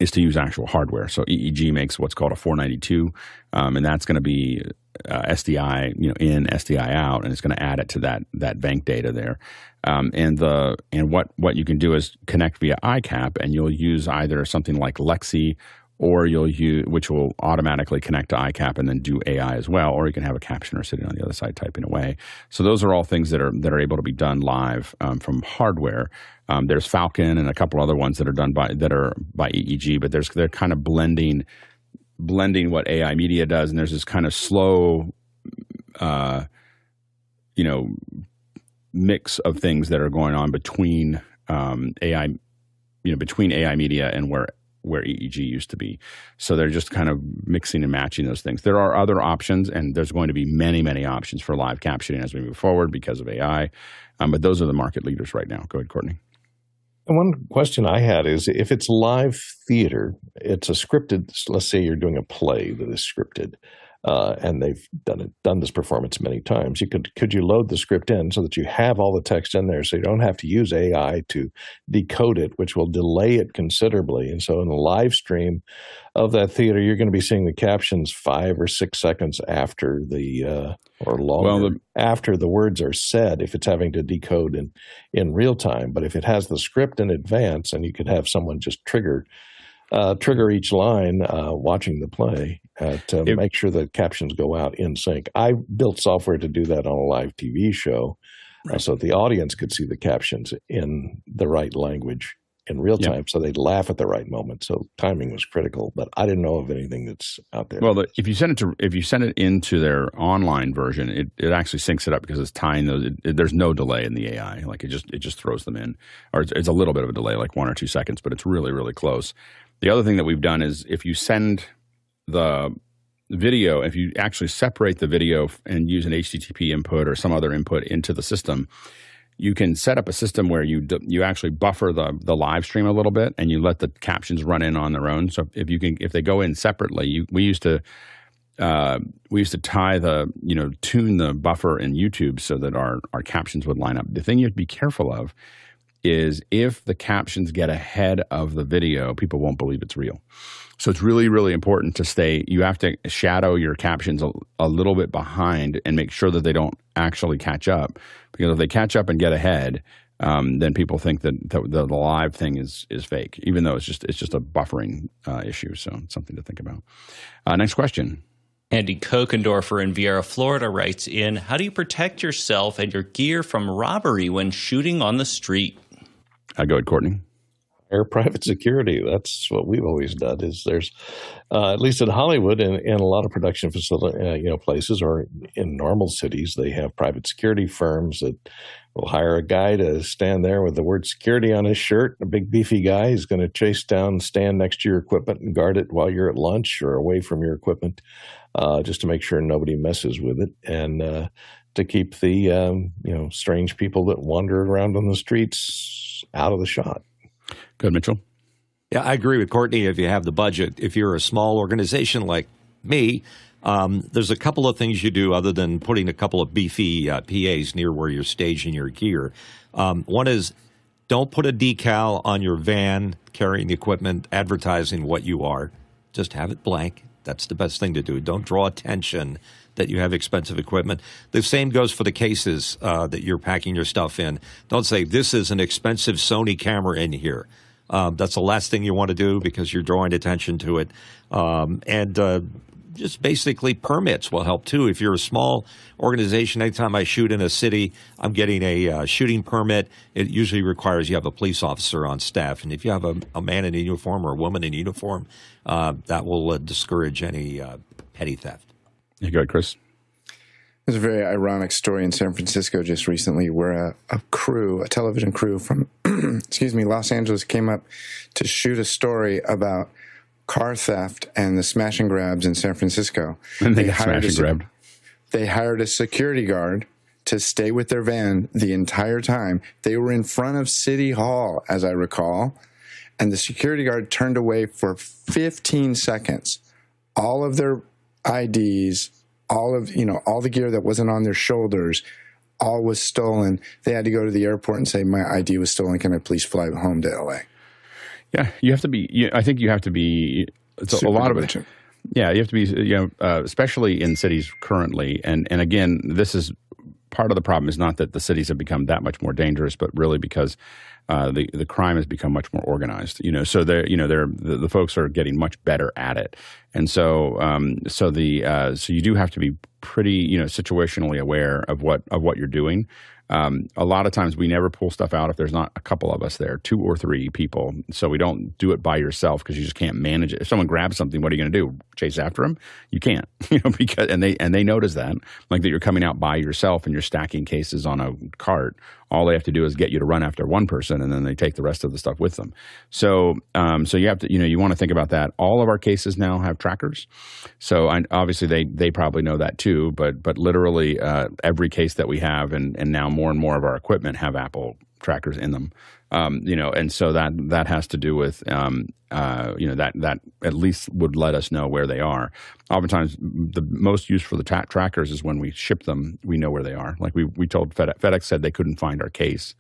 is to use actual hardware. So EEG makes what's called a 492, um, and that's going to be uh, SDI, you know, in SDI out, and it's going to add it to that that VANC data there. Um, and the and what what you can do is connect via iCap, and you'll use either something like Lexi or you'll use which will automatically connect to iCap and then do AI as well, or you can have a captioner sitting on the other side typing away. So those are all things that are that are able to be done live um, from hardware. Um, there's Falcon and a couple other ones that are done by that are by EEG, but there's they're kind of blending blending what AI media does, and there's this kind of slow, uh, you know, mix of things that are going on between um, AI, you know, between AI media and where where EEG used to be. So they're just kind of mixing and matching those things. There are other options, and there's going to be many, many options for live captioning as we move forward because of AI. Um, but those are the market leaders right now. Go ahead, Courtney. One question I had is if it's live theater, it's a scripted, let's say you're doing a play that is scripted. Uh, and they've done it, done this performance many times. You could could you load the script in so that you have all the text in there, so you don't have to use AI to decode it, which will delay it considerably. And so, in the live stream of that theater, you're going to be seeing the captions five or six seconds after the uh, or longer well, the, after the words are said. If it's having to decode in in real time, but if it has the script in advance, and you could have someone just trigger uh, trigger each line uh, watching the play uh, to it, make sure the captions go out in sync. I built software to do that on a live TV show uh, right. so the audience could see the captions in the right language. in real time, so they'd laugh at the right moment. So timing was critical, but I didn't know of anything that's out there. Well, the, if you send it to if you send it into their online version, it, it actually syncs it up because it's tying those. It, it, there's no delay in the AI. Like it just it just throws them in, or it's, it's a little bit of a delay, like one or two seconds, but it's really really close. The other thing that we've done is if you send the video, if you actually separate the video and use an HTTP input or some other input into the system, you can set up a system where you you actually buffer the the live stream a little bit and you let the captions run in on their own. So if you can if they go in separately, you, we used to uh, we used to tie the you know tune the buffer in YouTube so that our our captions would line up. The thing you have to be careful of is if the captions get ahead of the video, people won't believe it's real. So it's really, really important to stay. You have to shadow your captions a, a, little bit behind and make sure that they don't actually catch up. Because if they catch up and get ahead, um, then people think that the, the, live thing is is fake, even though it's just it's just a buffering uh, issue. So it's something to think about. Uh, next question. Andy Kokendorfer in Viera, Florida writes in How do you protect yourself and your gear from robbery when shooting on the street? Uh, go ahead, Courtney air private security. That's what we've always done. Is there's uh, at least in Hollywood and in a lot of production facility, uh, you know, places or in normal cities, they have private security firms that will hire a guy to stand there with the word security on his shirt. A big beefy guy is going to chase down, stand next to your equipment and guard it while you're at lunch or away from your equipment, uh, just to make sure nobody messes with it and uh, to keep the um, you know strange people that wander around on the streets out of the shot. Good, Mitchell. Yeah, I agree with Courtney. If you have the budget, if you're a small organization like me, um, there's a couple of things you do other than putting a couple of beefy uh, PAs near where you're staging your gear. Um, one is don't put a decal on your van carrying the equipment advertising what you are. Just have it blank. That's the best thing to do. Don't draw attention that you have expensive equipment. The same goes for the cases uh, that you're packing your stuff in. Don't say, this is an expensive Sony camera in here. Um, that's the last thing you want to do because you're drawing attention to it. Um, and uh, just basically permits will help too. If you're a small organization, anytime I shoot in a city, I'm getting a uh, shooting permit. It usually requires you have a police officer on staff, and if you have a, a man in uniform or a woman in uniform, uh, that will uh, discourage any uh, petty theft. You go, Chris. There's a very ironic story in San Francisco just recently where a, a crew, a television crew from, excuse me, Los Angeles came up to shoot a story about car theft and the smash and grabs in San Francisco. And they, they hired smash and grabbed. They hired a security guard to stay with their van the entire time. They were in front of City Hall, as I recall, and the security guard turned away for 15 seconds. All of their IDs, all of you know all the gear that wasn't on their shoulders all was stolen. They had to go to the airport and say my id was stolen. Can i please fly home to la yeah you have to be you, i think you have to be it's a, a lot of it yeah you have to be you know uh, especially in cities currently. And and again this is part of the problem is not that the cities have become that much more dangerous but really because uh, the the crime has become much more organized. You know, so they you know they're the, the, folks are getting much better at it, and so um, so the uh, so you do have to be pretty you know situationally aware of what of what you're doing. Um, a lot of times we never pull stuff out if there's not a couple of us there, two or three people. So we don't do it by yourself because you just can't manage it. If someone grabs something, what are you going to do? Chase after them? You can't, you know, because and they and they notice that, like that you're coming out by yourself and you're stacking cases on a cart. All they have to do is get you to run after one person, and then they take the rest of the stuff with them. So, um, so you have to, you know, you want to think about that. All of our cases now have trackers, so I, obviously they they probably know that too. But but literally uh, every case that we have, and and now more and more of our equipment have Apple trackers in them. Um, you know, and so that that has to do with um, uh, you know that that at least would let us know where they are. Oftentimes, the most use for the tra- trackers is when we ship them. We know where they are. Like we we told FedEx, FedEx said they couldn't find our case,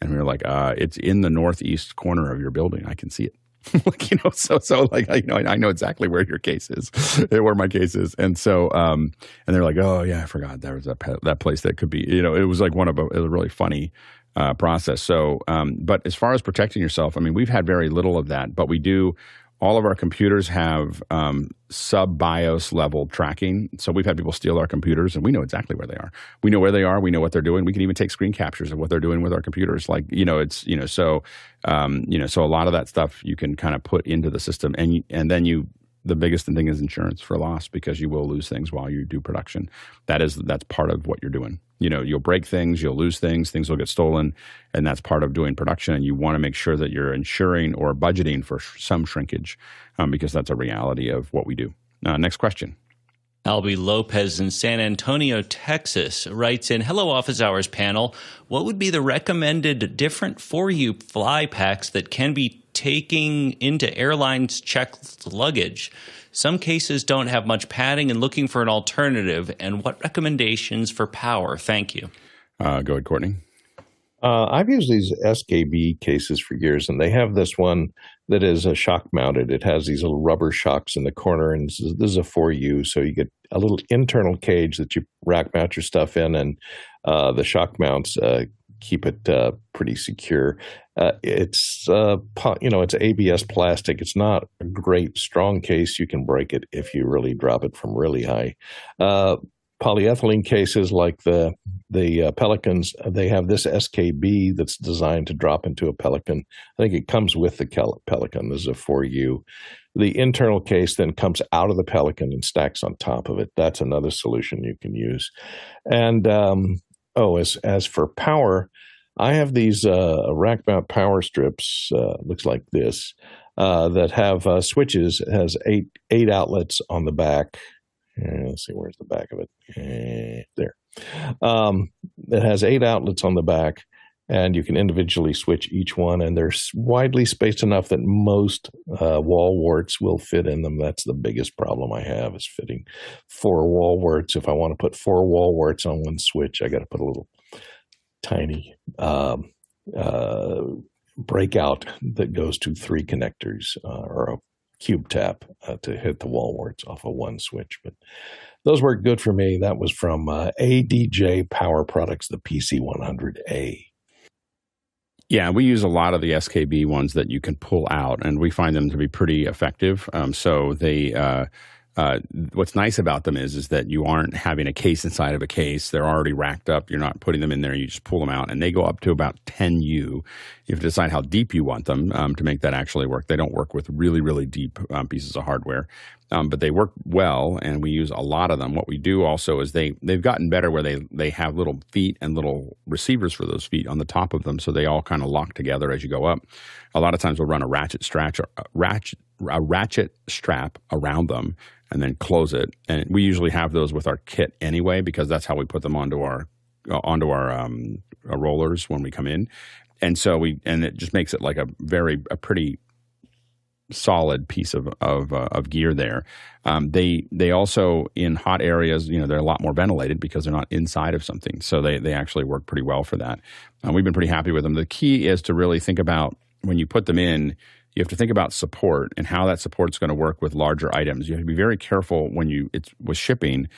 and we were like, uh, "It's in the northeast corner of your building. I can see it." like you know, so so like you know, I know exactly where your case is, where my case is, and so um, and they're like, oh yeah, I forgot there was that that place that could be, you know, it was like one of a, it was a really funny uh, process. So, um, but as far as protecting yourself, I mean, we've had very little of that, but we do all of our computers have um, sub BIOS level tracking. So we've had people steal our computers, and we know exactly where they are. We know where they are. We know what they're doing. We can even take screen captures of what they're doing with our computers. Like you know, it's you know, so um, you know, so a lot of that stuff you can kind of put into the system, and and then you the biggest thing is insurance for loss because you will lose things while you do production. That is that's part of what you're doing. You know, you'll break things, you'll lose things, things will get stolen, and that's part of doing production. And you want to make sure that you're insuring or budgeting for some shrinkage um, because that's a reality of what we do. Uh, next question. Albie Lopez in San Antonio, Texas writes in Hello Office Hours panel. What would be the recommended different for you fly packs that can be taking into airlines checked luggage? Some cases don't have much padding and looking for an alternative. And what recommendations for power? Thank you. Uh, go ahead, Courtney. Uh, I've used these SKB cases for years, and they have this one that is a shock mounted. It has these little rubber shocks in the corner, and this is, this is a 4U, so you get a little internal cage that you rack mount your stuff in, and uh, the shock mounts uh, keep it uh, pretty secure. Uh, it's uh, you know it's ABS plastic. It's not a great strong case. You can break it if you really drop it from really high polyethylene cases like the the uh, Pelicans, they have this SKB that's designed to drop into a Pelican. I think it comes with the Pelican. This is a 4U. The internal case then comes out of the Pelican and stacks on top of it. That's another solution you can use. And um, oh, as as for power, I have these uh, rack mount power strips. Uh, looks like this. Uh, that have uh, switches. It has eight eight outlets on the back let's see, where's the back of it? Uh, there. Um, it has eight outlets on the back, and you can individually switch each one. And they're widely spaced enough that most uh, wall warts will fit in them. That's the biggest problem I have is fitting four wall warts. If I want to put four wall warts on one switch, I got to put a little tiny um, uh, breakout that goes to three connectors uh, or a cube tap uh, to hit the wall warts off of one switch. But those worked good for me. That was from uh, ADJ Power Products, the PC100A. Yeah, we use a lot of the SKB ones that you can pull out, and we find them to be pretty effective. Um, so they uh, uh, what's nice about them is is that you aren't having a case inside of a case. They're already racked up. You're not putting them in there. You just pull them out, and they go up to about 10 U. You have to decide how deep you want them um, to make that actually work. They don't work with really really deep um, pieces of hardware, um, but they work well, and we use a lot of them. What we do also is they they've gotten better where they they have little feet and little receivers for those feet on the top of them, so they all kind of lock together as you go up. A lot of times we'll run a ratchet stretch, a ratchet a ratchet strap around them and then close it. And we usually have those with our kit anyway because that's how we put them onto our uh, onto our, um, our rollers when we come in. And so we and it just makes it like a very a pretty solid piece of of, uh, of gear there. Um, they they also in hot areas, you know, they're a lot more ventilated because they're not inside of something. So they they actually work pretty well for that. Uh, we've been pretty happy with them. The key is to really think about when you put them in you have to think about support and how that support is going to work with larger items. You have to be very careful when you it's with shipping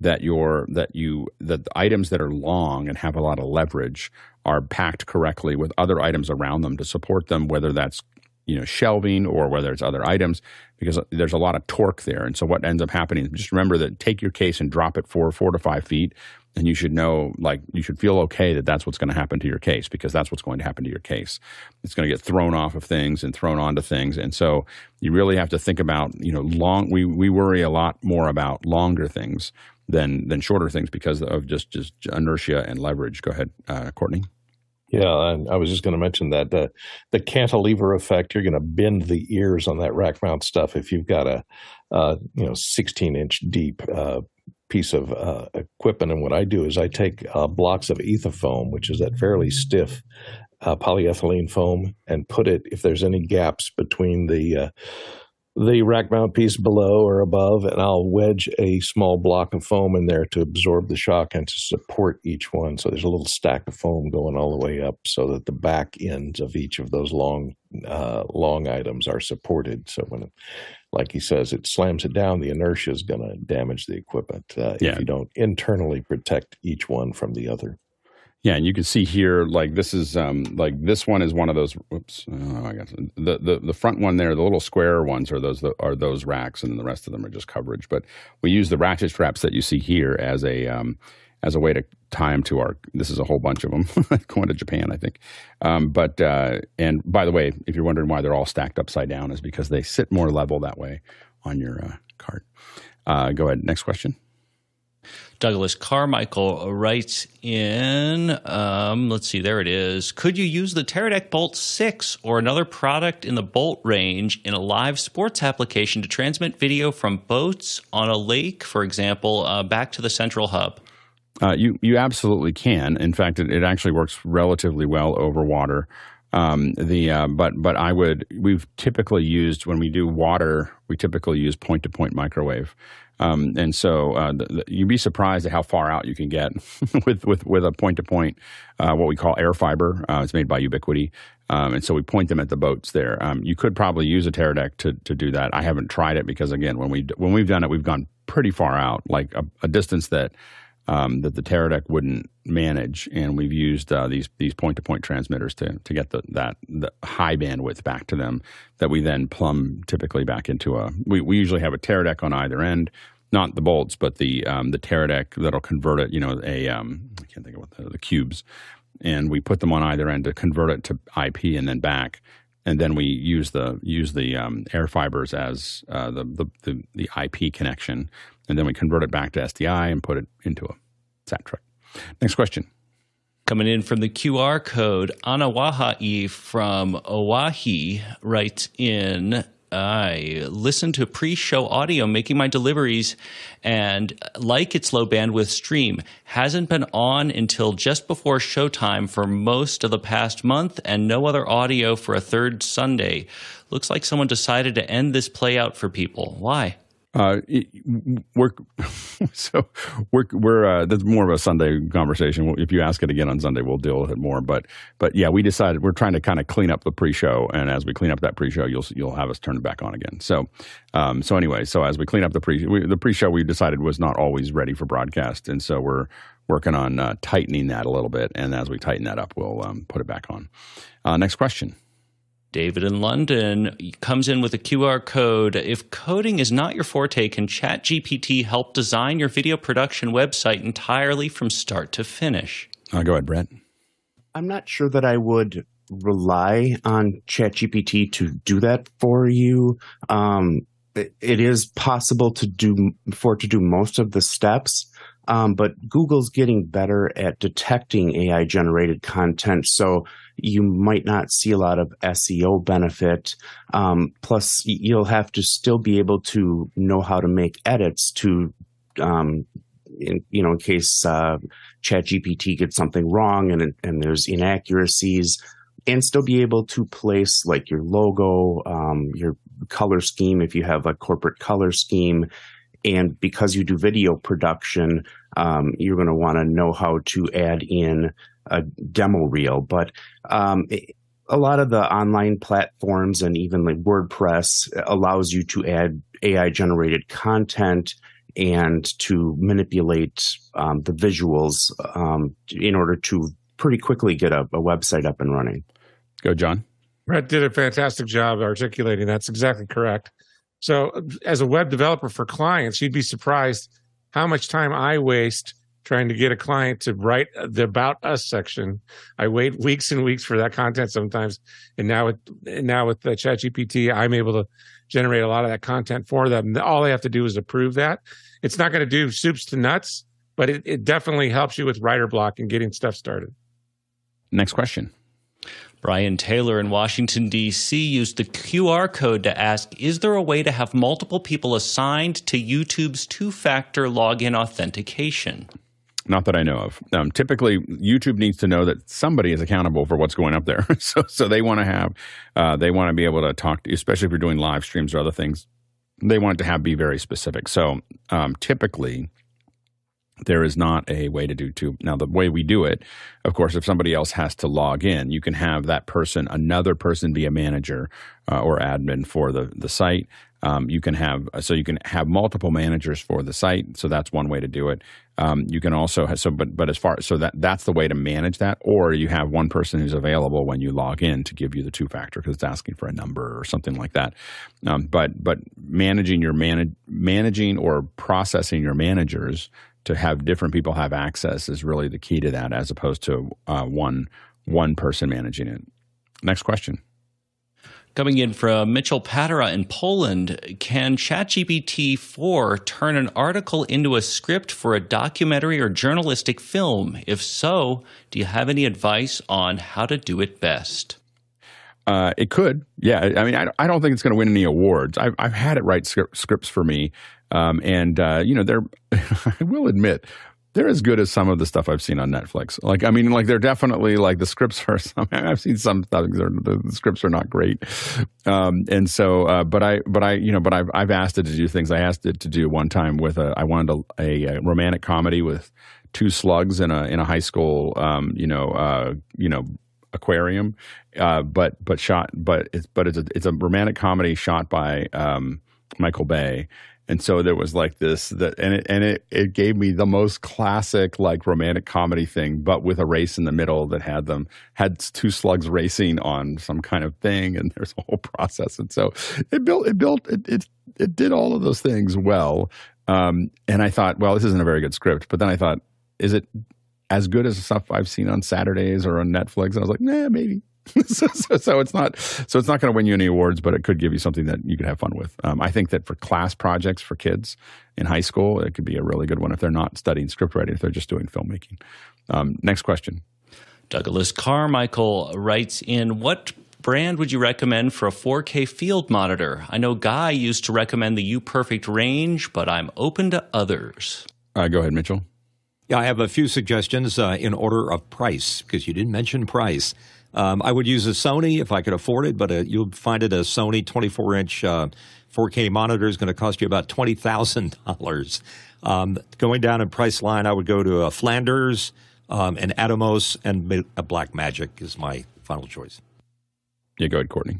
that your that you that the items that are long and have a lot of leverage are packed correctly with other items around them to support them, whether that's you know shelving or whether it's other items because there's a lot of torque there and so what ends up happening just remember that take your case and drop it for four to five feet and you should know like you should feel okay that that's what's going to happen to your case because that's what's going to happen to your case it's going to get thrown off of things and thrown onto things and so you really have to think about you know long we we worry a lot more about longer things than than shorter things because of just just inertia and leverage go ahead uh, courtney yeah, I was just going to mention that the the cantilever effect. You're going to bend the ears on that rack mount stuff if you've got a uh, you know 16 inch deep uh, piece of uh, equipment. And what I do is I take uh, blocks of ethafoam, which is that fairly stiff uh, polyethylene foam, and put it if there's any gaps between the uh, the rack mount piece below or above, and I'll wedge a small block of foam in there to absorb the shock and to support each one. So there's a little stack of foam going all the way up, so that the back ends of each of those long uh, long items are supported. So when, like he says, it slams it down, the inertia is going to damage the equipment uh, yeah. if you don't internally protect each one from the other. Yeah, and you can see here, like this is um, like this one is one of those. Whoops, oh, I guess the, the the front one there, the little square ones are those are those racks, and the rest of them are just coverage. But we use the ratchet straps that you see here as a um, as a way to tie them to our. This is a whole bunch of them going to Japan, I think. Um, but uh, and by the way, if you're wondering why they're all stacked upside down, is because they sit more level that way on your uh, cart. Uh, go ahead. Next question. Douglas Carmichael writes in, um, let's see, there it is. Could you use the Teradek Bolt 6 or another product in the Bolt range in a live sports application to transmit video from boats on a lake, for example, uh, back to the central hub? Uh, you you absolutely can. In fact, it, it actually works relatively well over water. Um, the uh, but but I would we've typically used when we do water we typically use point to point microwave. Um, and so uh, the, the, you'd be surprised at how far out you can get with with with a point to point what we call air fiber. Uh, it's made by Ubiquiti, Um, and so we point them at the boats there. Um, you could probably use a Teradek to to do that. I haven't tried it because again, when we when we've done it, we've gone pretty far out, like a, a distance that um, that the Teradek wouldn't manage, and we've used uh, these these point to point transmitters to to get the that the high bandwidth back to them that we then plumb typically back into a. We, we usually have a Teradek on either end, not the bolts, but the um, the Teradek that'll convert it. You know, a um, I can't think of what the, the cubes, and we put them on either end to convert it to IP and then back and then we use the use the um, air fibers as uh, the, the, the the IP connection, and then we convert it back to SDI and put it into a SAT truck. Next question. Coming in from the QR code, Anawahai from Oahi writes in I listen to pre show audio making my deliveries and like its low bandwidth stream hasn't been on until just before showtime for most of the past month and no other audio for a third Sunday. Looks like someone decided to end this play out for people. Why? Uh, we're so we're we're uh, that's more of a Sunday conversation. If you ask it again on Sunday, we'll deal with it more. But but yeah, we decided we're trying to kind of clean up the pre-show, and as we clean up that pre-show, you'll you'll have us turn it back on again. So um, so anyway, so as we clean up the pre we, the pre-show, we decided was not always ready for broadcast, and so we're working on uh, tightening that a little bit. And as we tighten that up, we'll um, put it back on. Uh, next question. David in London comes in with a QR code. If coding is not your forte, can ChatGPT help design your video production website entirely from start to finish? Uh, go ahead, Brent. I'm not sure that I would rely on ChatGPT to do that for you. Um, it, it is possible to do for it to do most of the steps, um, but Google's getting better at detecting AI generated content. So you might not see a lot of SEO benefit. Um, plus, you'll have to still be able to know how to make edits to, um, in, you know, in case uh, ChatGPT gets something wrong and and there's inaccuracies, and still be able to place like your logo, um, your color scheme if you have a corporate color scheme, and because you do video production, um, you're going to want to know how to add in a demo reel. But um, a lot of the online platforms and even like WordPress allows you to add AI generated content and to manipulate um, the visuals um, in order to pretty quickly get a, a website up and running. Go, John. Brett did a fantastic job articulating. That's exactly correct. So, as a web developer for clients, you'd be surprised how much time I waste trying to get a client to write the about us section. I wait weeks and weeks for that content sometimes. And now with now with the chat GPT, I'm able to generate a lot of that content for them. All they have to do is approve that. It's not going to do soups to nuts, but it, it definitely helps you with writer block and getting stuff started. Next question. Brian Taylor in Washington, D.C. used the QR code to ask Is there a way to have multiple people assigned to YouTube's two factor login authentication? Not that I know of. Um, typically, YouTube needs to know that somebody is accountable for what's going up there. so, so they want to have, uh, they want to be able to talk, to, especially if you're doing live streams or other things. They want it to have be very specific. So, um, typically, there is not a way to do two. Now, the way we do it, of course, if somebody else has to log in, you can have that person, another person, be a manager uh, or admin for the the site. Um, you can have so you can have multiple managers for the site. So that's one way to do it. Um, you can also have, so but but as far so that that's the way to manage that. Or you have one person who's available when you log in to give you the two factor because it's asking for a number or something like that. Um, but but managing your manage managing or processing your managers to have different people have access is really the key to that, as opposed to uh, one one person managing it. Next question. Coming in from Mitchell Patera in Poland, can ChatGPT 4 turn an article into a script for a documentary or journalistic film? If so, do you have any advice on how to do it best? Uh, it could, yeah. I mean, I, I don't think it's going to win any awards. I've, I've had it write scripts for me, um, and uh, you know, they're. I will admit, they're as good as some of the stuff I've seen on Netflix. Like, I mean, like they're definitely like the scripts are. Some, I've seen some things. The, the scripts are not great, um, and so, uh, but I, but I, you know, but I've I've asked it to do things. I asked it to do one time with a. I wanted a, a, a romantic comedy with two slugs in a in a high school, um, you know, uh, you know, aquarium, uh, but but shot, but it's but it's a it's a romantic comedy shot by um, Michael Bay and so there was like this that and it and it, it gave me the most classic like romantic comedy thing but with a race in the middle that had them had two slugs racing on some kind of thing and there's a whole process. And so it built it built it it, it did all of those things well. Um, and i thought well this isn't a very good script but then i thought is it as good as stuff i've seen on saturdays or on netflix? And i was like nah maybe so, so, so, it's not so it's not going to win you any awards, but it could give you something that you could have fun with. Um, I think that for class projects for kids in high school, it could be a really good one if they're not studying script writing, if they're just doing filmmaking. Um, next question. Douglas Carmichael writes in what brand would you recommend for a 4K field monitor? I know Guy used to recommend the U Perfect range, but I'm open to others. Uh, go ahead, Mitchell. Yeah, I have a few suggestions uh, in order of price because you didn't mention price. Um, I would use a Sony if I could afford it, but uh, you'll find it a Sony 24 inch uh, 4K monitor is going to cost you about twenty thousand um, dollars. Going down in price line, I would go to a Flanders, um, an Atomos, and a Blackmagic is my final choice. Yeah, go ahead, Courtney.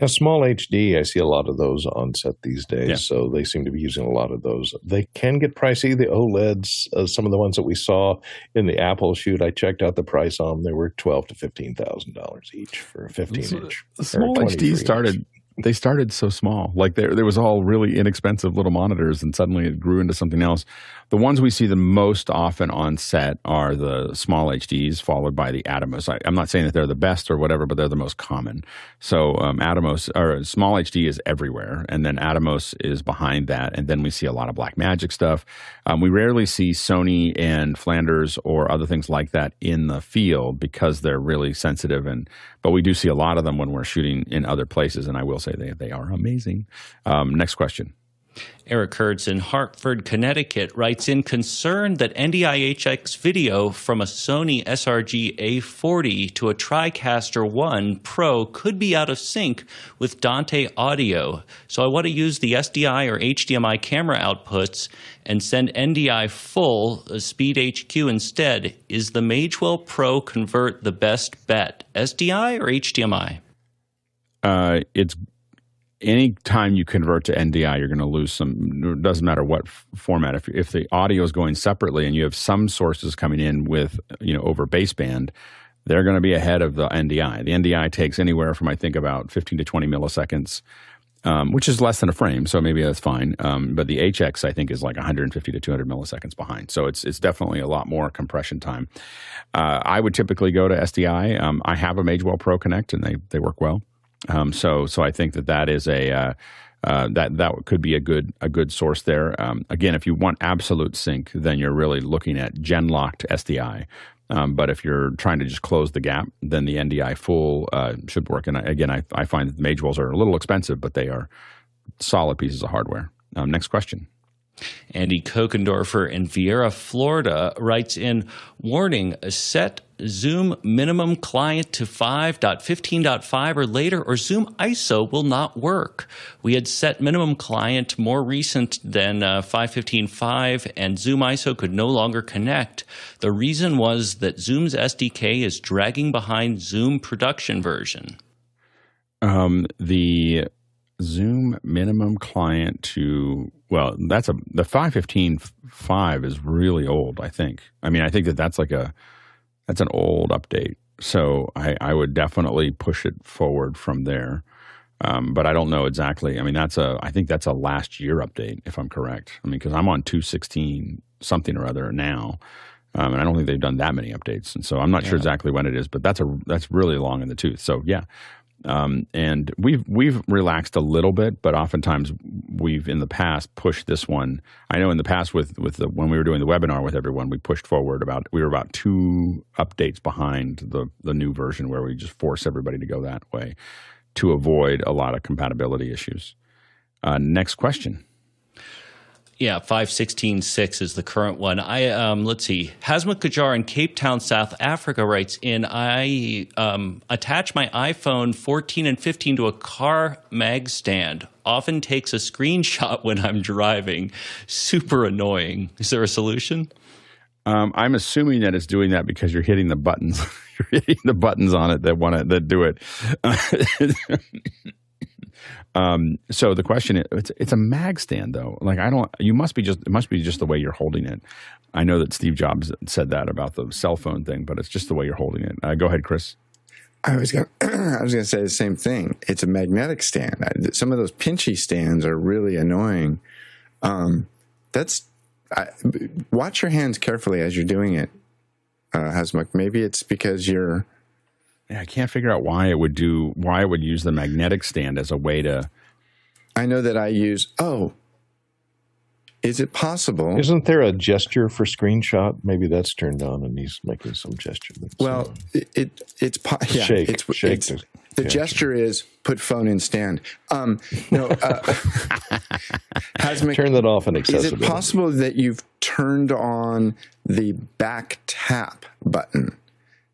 Yeah, SmallHD. I see a lot of those on set these days, yeah. so they seem to be using a lot of those. They can get pricey. The OLEDs, uh, some of the ones that we saw in the Apple shoot, I checked out the price on them. They were twelve to fifteen thousand dollars each for a fifteen inch. SmallHD started. They started so small. Like there, there was all really inexpensive little monitors, and suddenly it grew into something else. The ones we see the most often on set are the SmallHDs, followed by the Atomos. I, am not saying that they're the best or whatever, but they're the most common. So um, Atomos or SmallHD is everywhere, and then Atomos is behind that, and then we see a lot of Blackmagic stuff. Um, we rarely see Sony and Flanders or other things like that in the field because they're really sensitive, and but we do see a lot of them when we're shooting in other places, and I will say they they are amazing. Um, next question. Eric Kurtz in Hartford, Connecticut writes in concern that NDI-HX video from a Sony SRG A40 to a TriCaster 1 Pro could be out of sync with Dante audio. So I want to use the SDI or HDMI camera outputs and send NDI full uh, Speed HQ instead. Is the Magewell Pro convert the best bet? SDI or HDMI? Uh, it's anytime you convert to NDI, you're going to lose some. It doesn't matter what f- format. If if the audio is going separately and you have some sources coming in with you know over baseband, they're going to be ahead of the NDI. The NDI takes anywhere from I think about 15 to 20 milliseconds. Um, which is less than a frame, so maybe that's fine. Um, but the HX, I think, is like 150 to 200 milliseconds behind, so it's it's definitely a lot more compression time. Uh, I would typically go to SDI. Um, I have a Magewell Pro Connect, and they they work well. Um, so so I think that that is a uh, uh, that that could be a good a good source there. Um, again, if you want absolute sync, then you're really looking at gen-locked SDI. Um, but if you're trying to just close the gap, then the NDI full uh, should work. And again, I, I find that Magewells are a little expensive, but they are solid pieces of hardware. Um, next question. Andy Kokendorfer in Viera, Florida writes in Warning, a set Zoom minimum client to 5.15.5 or later, or Zoom ISO will not work. We had set minimum client more recent than uh, 5.15.5, and Zoom ISO could no longer connect. The reason was that Zoom's SDK is dragging behind Zoom production version. Um, the Zoom minimum client to well, that's a the five fifteen five is really old. I think. I mean, I think that that's like a that's an old update. So I, I would definitely push it forward from there. Um, but I don't know exactly. I mean, that's a I think that's a last year update, if I'm correct. I mean, because I'm on two sixteen something or other now. Um, and I don't think they've done that many updates, and so I'm not yeah. sure exactly when it is, but that's a that's really long in the tooth. So yeah, um, and we've we've relaxed a little bit, but oftentimes we've in the past pushed this one. I know in the past with with the, when we were doing the webinar with everyone, we pushed forward about we were about two updates behind the the new version where we just force everybody to go that way to avoid a lot of compatibility issues. Uh, next question. Yeah, five sixteen six is the current one. I um, let's see. Hasma Kajar in Cape Town, South Africa writes in. I um, attach my iPhone 14 and 15 to a car mag stand. Often takes a screenshot when I'm driving. Super annoying. Is there a solution? Um, I'm assuming that it's doing that because you're hitting the buttons. you're hitting the buttons on it that want that do it. Um, so the question is, it's, it's a mag stand though. Like I don't, you must be just, it must be just the way you're holding it. I know that Steve Jobs said that about the cell phone thing, but it's just the way you're holding it. Uh, go ahead, Chris. I was going I was going to say the same thing. It's a magnetic stand. Some of those pinchy stands are really annoying. Um, that's I, watch your hands carefully as you're doing it, uh, Hasmuk. Maybe it's because you're I can't figure out why it would do why it would use the magnetic stand as a way to. I know that I use. Oh, is it possible? Isn't there a gesture for screenshot? Maybe that's turned on, and he's making some gesture. well, it, it, it's po- yeah, shake, it's, shake it's, the, the gesture is put phone in stand. Um, no, uh, turn that off and accessibility. Is it possible that you've turned on the back tap button?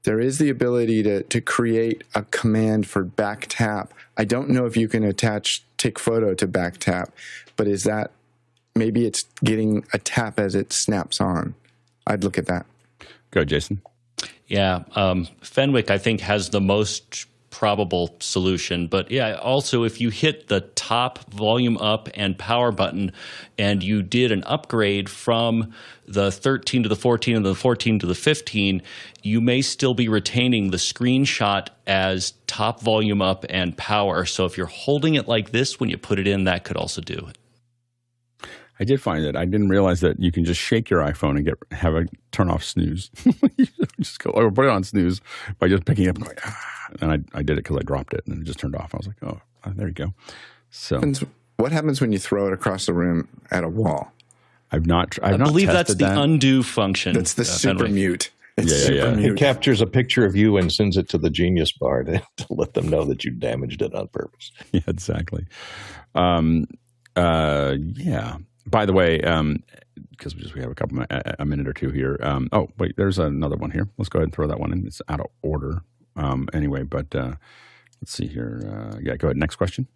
There is the ability to, to create a command for back tap. I don't know if you can attach tick photo to back tap, but is that maybe it's getting a tap as it snaps on? I'd look at that. Go, Jason. Yeah. Um, Fenwick, I think, has the most probable solution. But yeah, also if you hit the top volume up and power button and you did an upgrade from the 13 to the 14 and the 14 to the 15, you may still be retaining the screenshot as top volume up and power. So if you're holding it like this when you put it in, that could also do it. I did find that I didn't realize that you can just shake your iPhone and get have a turn off snooze. just go or put it on snooze by just picking up and going, ah. And I, I did it because I dropped it and it just turned off. I was like, oh, oh there you go. So what happens when you throw it across the room at a wall? I've not. I've I not believe that's that. the undo function. That's the uh, super mute. It's yeah, yeah, yeah. It captures a picture of you and sends it to the Genius Bar to, to let them know that you damaged it on purpose. Yeah, exactly. Um, uh, yeah by the way, because um, we just we have a couple a, a minute or two here. Um, oh wait, there's another one here. Let's go ahead and throw that one in. It's out of order um, anyway, but uh, let's see here. Uh, yeah, go ahead. Next question.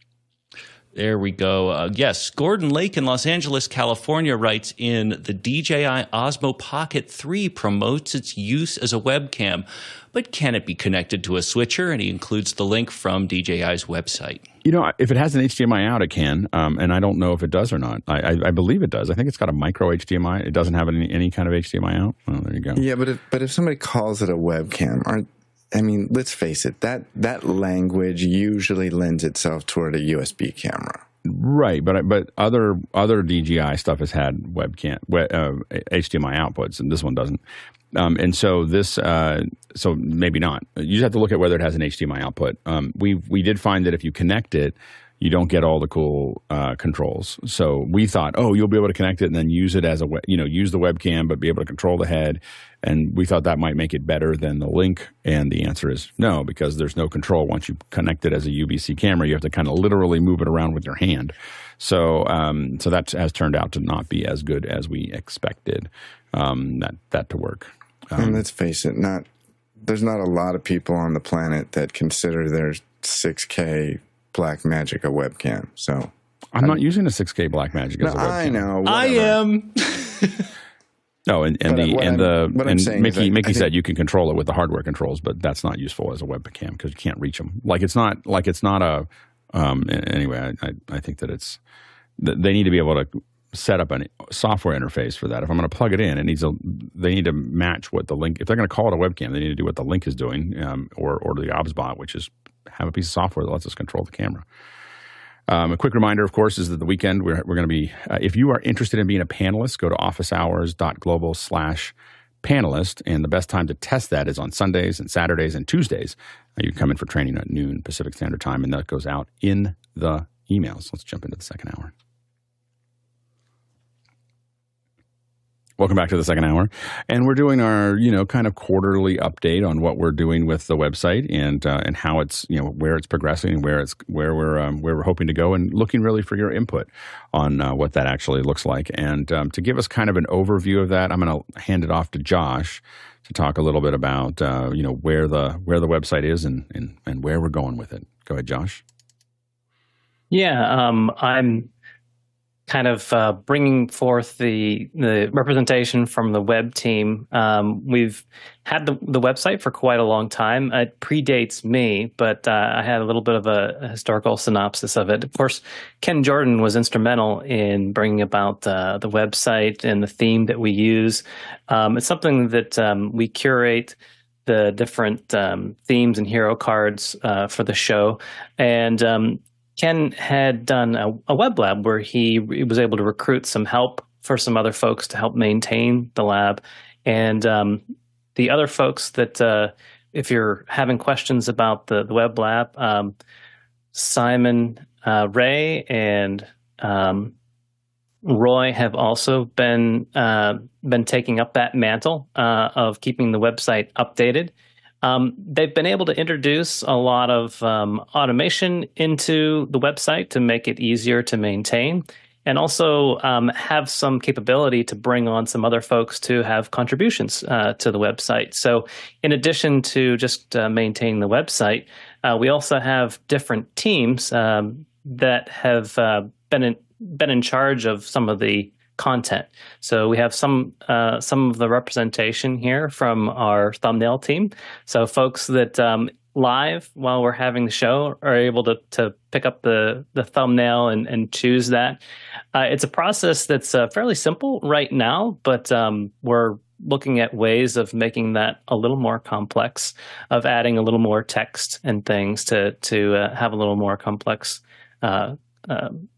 There we go. Uh, yes, Gordon Lake in Los Angeles, California writes in the DJI Osmo Pocket 3 promotes its use as a webcam, but can it be connected to a switcher? And he includes the link from DJI's website. You know, if it has an HDMI out, it can, um, and I don't know if it does or not. I, I, I, believe it does. I think it's got a micro HDMI. It doesn't have any, any kind of HDMI out. Well, there you go. Yeah, but if but if somebody calls it a webcam, aren't I mean, let's face it that that language usually lends itself toward a USB camera. Right, but but other other DJI stuff has had webcam uh, HDMI outputs, and this one doesn't. Um, and so this, uh, so maybe not. You just have to look at whether it has an HDMI output. Um, we we did find that if you connect it, you don't get all the cool uh, controls. So we thought, oh, you'll be able to connect it and then use it as a, you know, use the webcam, but be able to control the head. And we thought that might make it better than the link. And the answer is no, because there's no control once you connect it as a UVC camera. You have to kind of literally move it around with your hand. So, um, so that has turned out to not be as good as we expected um, that that to work. Um, and let's face it, not there's not a lot of people on the planet that consider their 6K Blackmagic a webcam. So I'm, I'm not using a 6K Blackmagic as a webcam. I know. Whatever. I am. no, and, and the and the and Mickey Mickey said you can control it with the hardware controls, but that's not useful as a webcam because you can't reach them. Like it's not like it's not a Um, anyway, I, I, I think that it's they need to be able to set up a software interface for that. If I'm going to plug it in, it needs a they need to match what the link. If they're going to call it a webcam, they need to do what the link is doing, um, or or the OBSBot, which is have a piece of software that lets us control the camera. Um, a quick reminder, of course, is that the weekend we're, we're going to be. Uh, if you are interested in being a panelist, go to officehours.global slash panelist, and the best time to test that is on Sundays and Saturdays and Tuesdays. Uh, you can come in for training at noon Pacific Standard Time, and that goes out in the emails. Let's jump into the second hour. Welcome back to the second hour, and we're doing our you know kind of quarterly update on what we're doing with the website and uh, and how it's you know where it's progressing and where it's where we're um, where we're hoping to go and looking really for your input on uh, what that actually looks like. And um, to give us kind of an overview of that, I'm going to hand it off to Josh to talk a little bit about uh, you know where the where the website is and, and and where we're going with it. Go ahead, Josh. Yeah, um, I'm kind of uh, bringing forth the the representation from the web team. Um, we've had the, the website for quite a long time. It predates me, but uh, I had a little bit of a, a, historical synopsis of it. Of course, Ken Jordan was instrumental in bringing about uh, the website and the theme that we use. Um, it's something that um, we curate the different um, themes and hero cards uh, for the show. And um, Ken had done a, a web lab where he, was able to recruit some help for some other folks to help maintain the lab. And um, the other folks that, uh, if you're having questions about the, the web lab, um, Simon uh, Ray and um, Roy have also been uh, been taking up that mantle uh, of keeping the website updated. Um, they've been able to introduce a lot of um, automation into the website to make it easier to maintain and also um, have some capability to bring on some other folks to have contributions uh, to the website. So, in addition to just uh, maintaining the website, uh, we also have different teams um, that have uh, been in, been in charge of some of the content. So we have some uh, some of the representation here from our thumbnail team. So folks that um, live while we're having the show are able to to pick up the the thumbnail and and choose that. Uh, it's a process that's uh, fairly simple right now, but um, we're looking at ways of making that a little more complex, of adding a little more text and things to to uh, have a little more complex uh, um,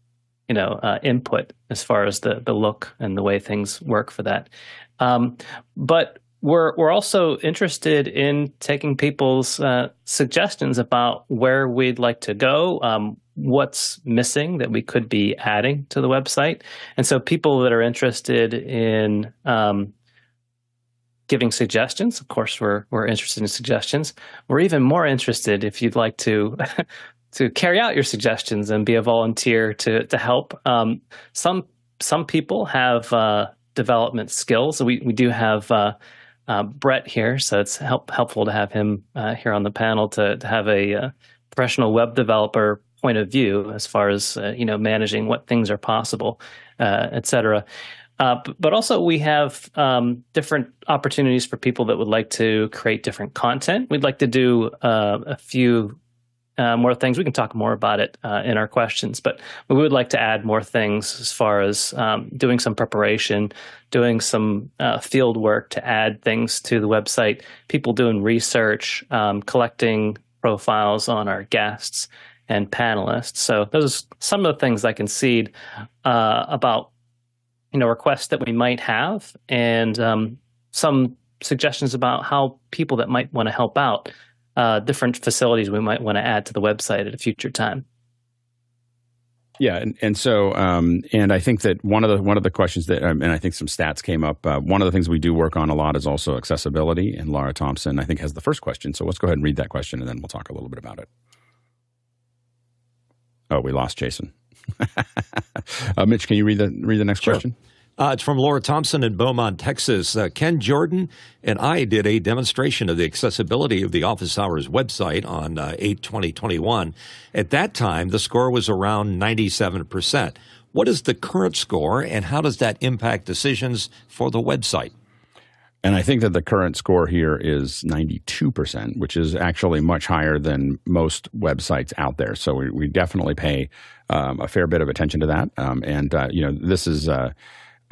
you know uh, input as far as the the look and the way things work for that. Um, but we're we're also interested in taking people's uh, suggestions about where we'd like to go, um, what's missing that we could be adding to the website, and so people that are interested in um, giving suggestions. Of course, we're we're interested in suggestions. We're even more interested if you'd like to to carry out your suggestions and be a volunteer to to help. Um, some some people have uh, development skills. So we we do have uh, uh, Brett here, so it's help, helpful to have him uh, here on the panel to to have a uh, professional web developer point of view as far as uh, you know managing what things are possible, etc. cetera. but also, we have um, different opportunities for people that would like to create different content. We'd like to do a few uh, more things. We can talk more about it uh, in our questions, but we would like to add more things as far as um, doing some preparation, doing some uh, field work to add things to the website, people doing research, um, collecting profiles on our guests and panelists. So those are some of the things I can seed uh, about you know requests that we might have and um, some suggestions about how people that might want to help out uh, different facilities we might want to add to the website at a future time. Yeah, and, and so um, and I think that one of the one of the questions that um, and I think some stats came up. Uh, one of the things we do work on a lot is also accessibility, and Laura Thompson I think has the first question. So let's go ahead and read that question, and then we'll talk a little bit about it. Oh, we lost Jason. uh, Mitch, can you read the read the next sure. question? Uh, it's from Laura Thompson in Beaumont, Texas. Uh, Ken Jordan and I did a demonstration of the accessibility of the Office Hours website on uh, 8 2021. At that time, the score was around 97%. What is the current score, and how does that impact decisions for the website? And I think that the current score here is 92%, which is actually much higher than most websites out there. So we, we definitely pay um, a fair bit of attention to that. Um, and, uh, you know, this is, uh,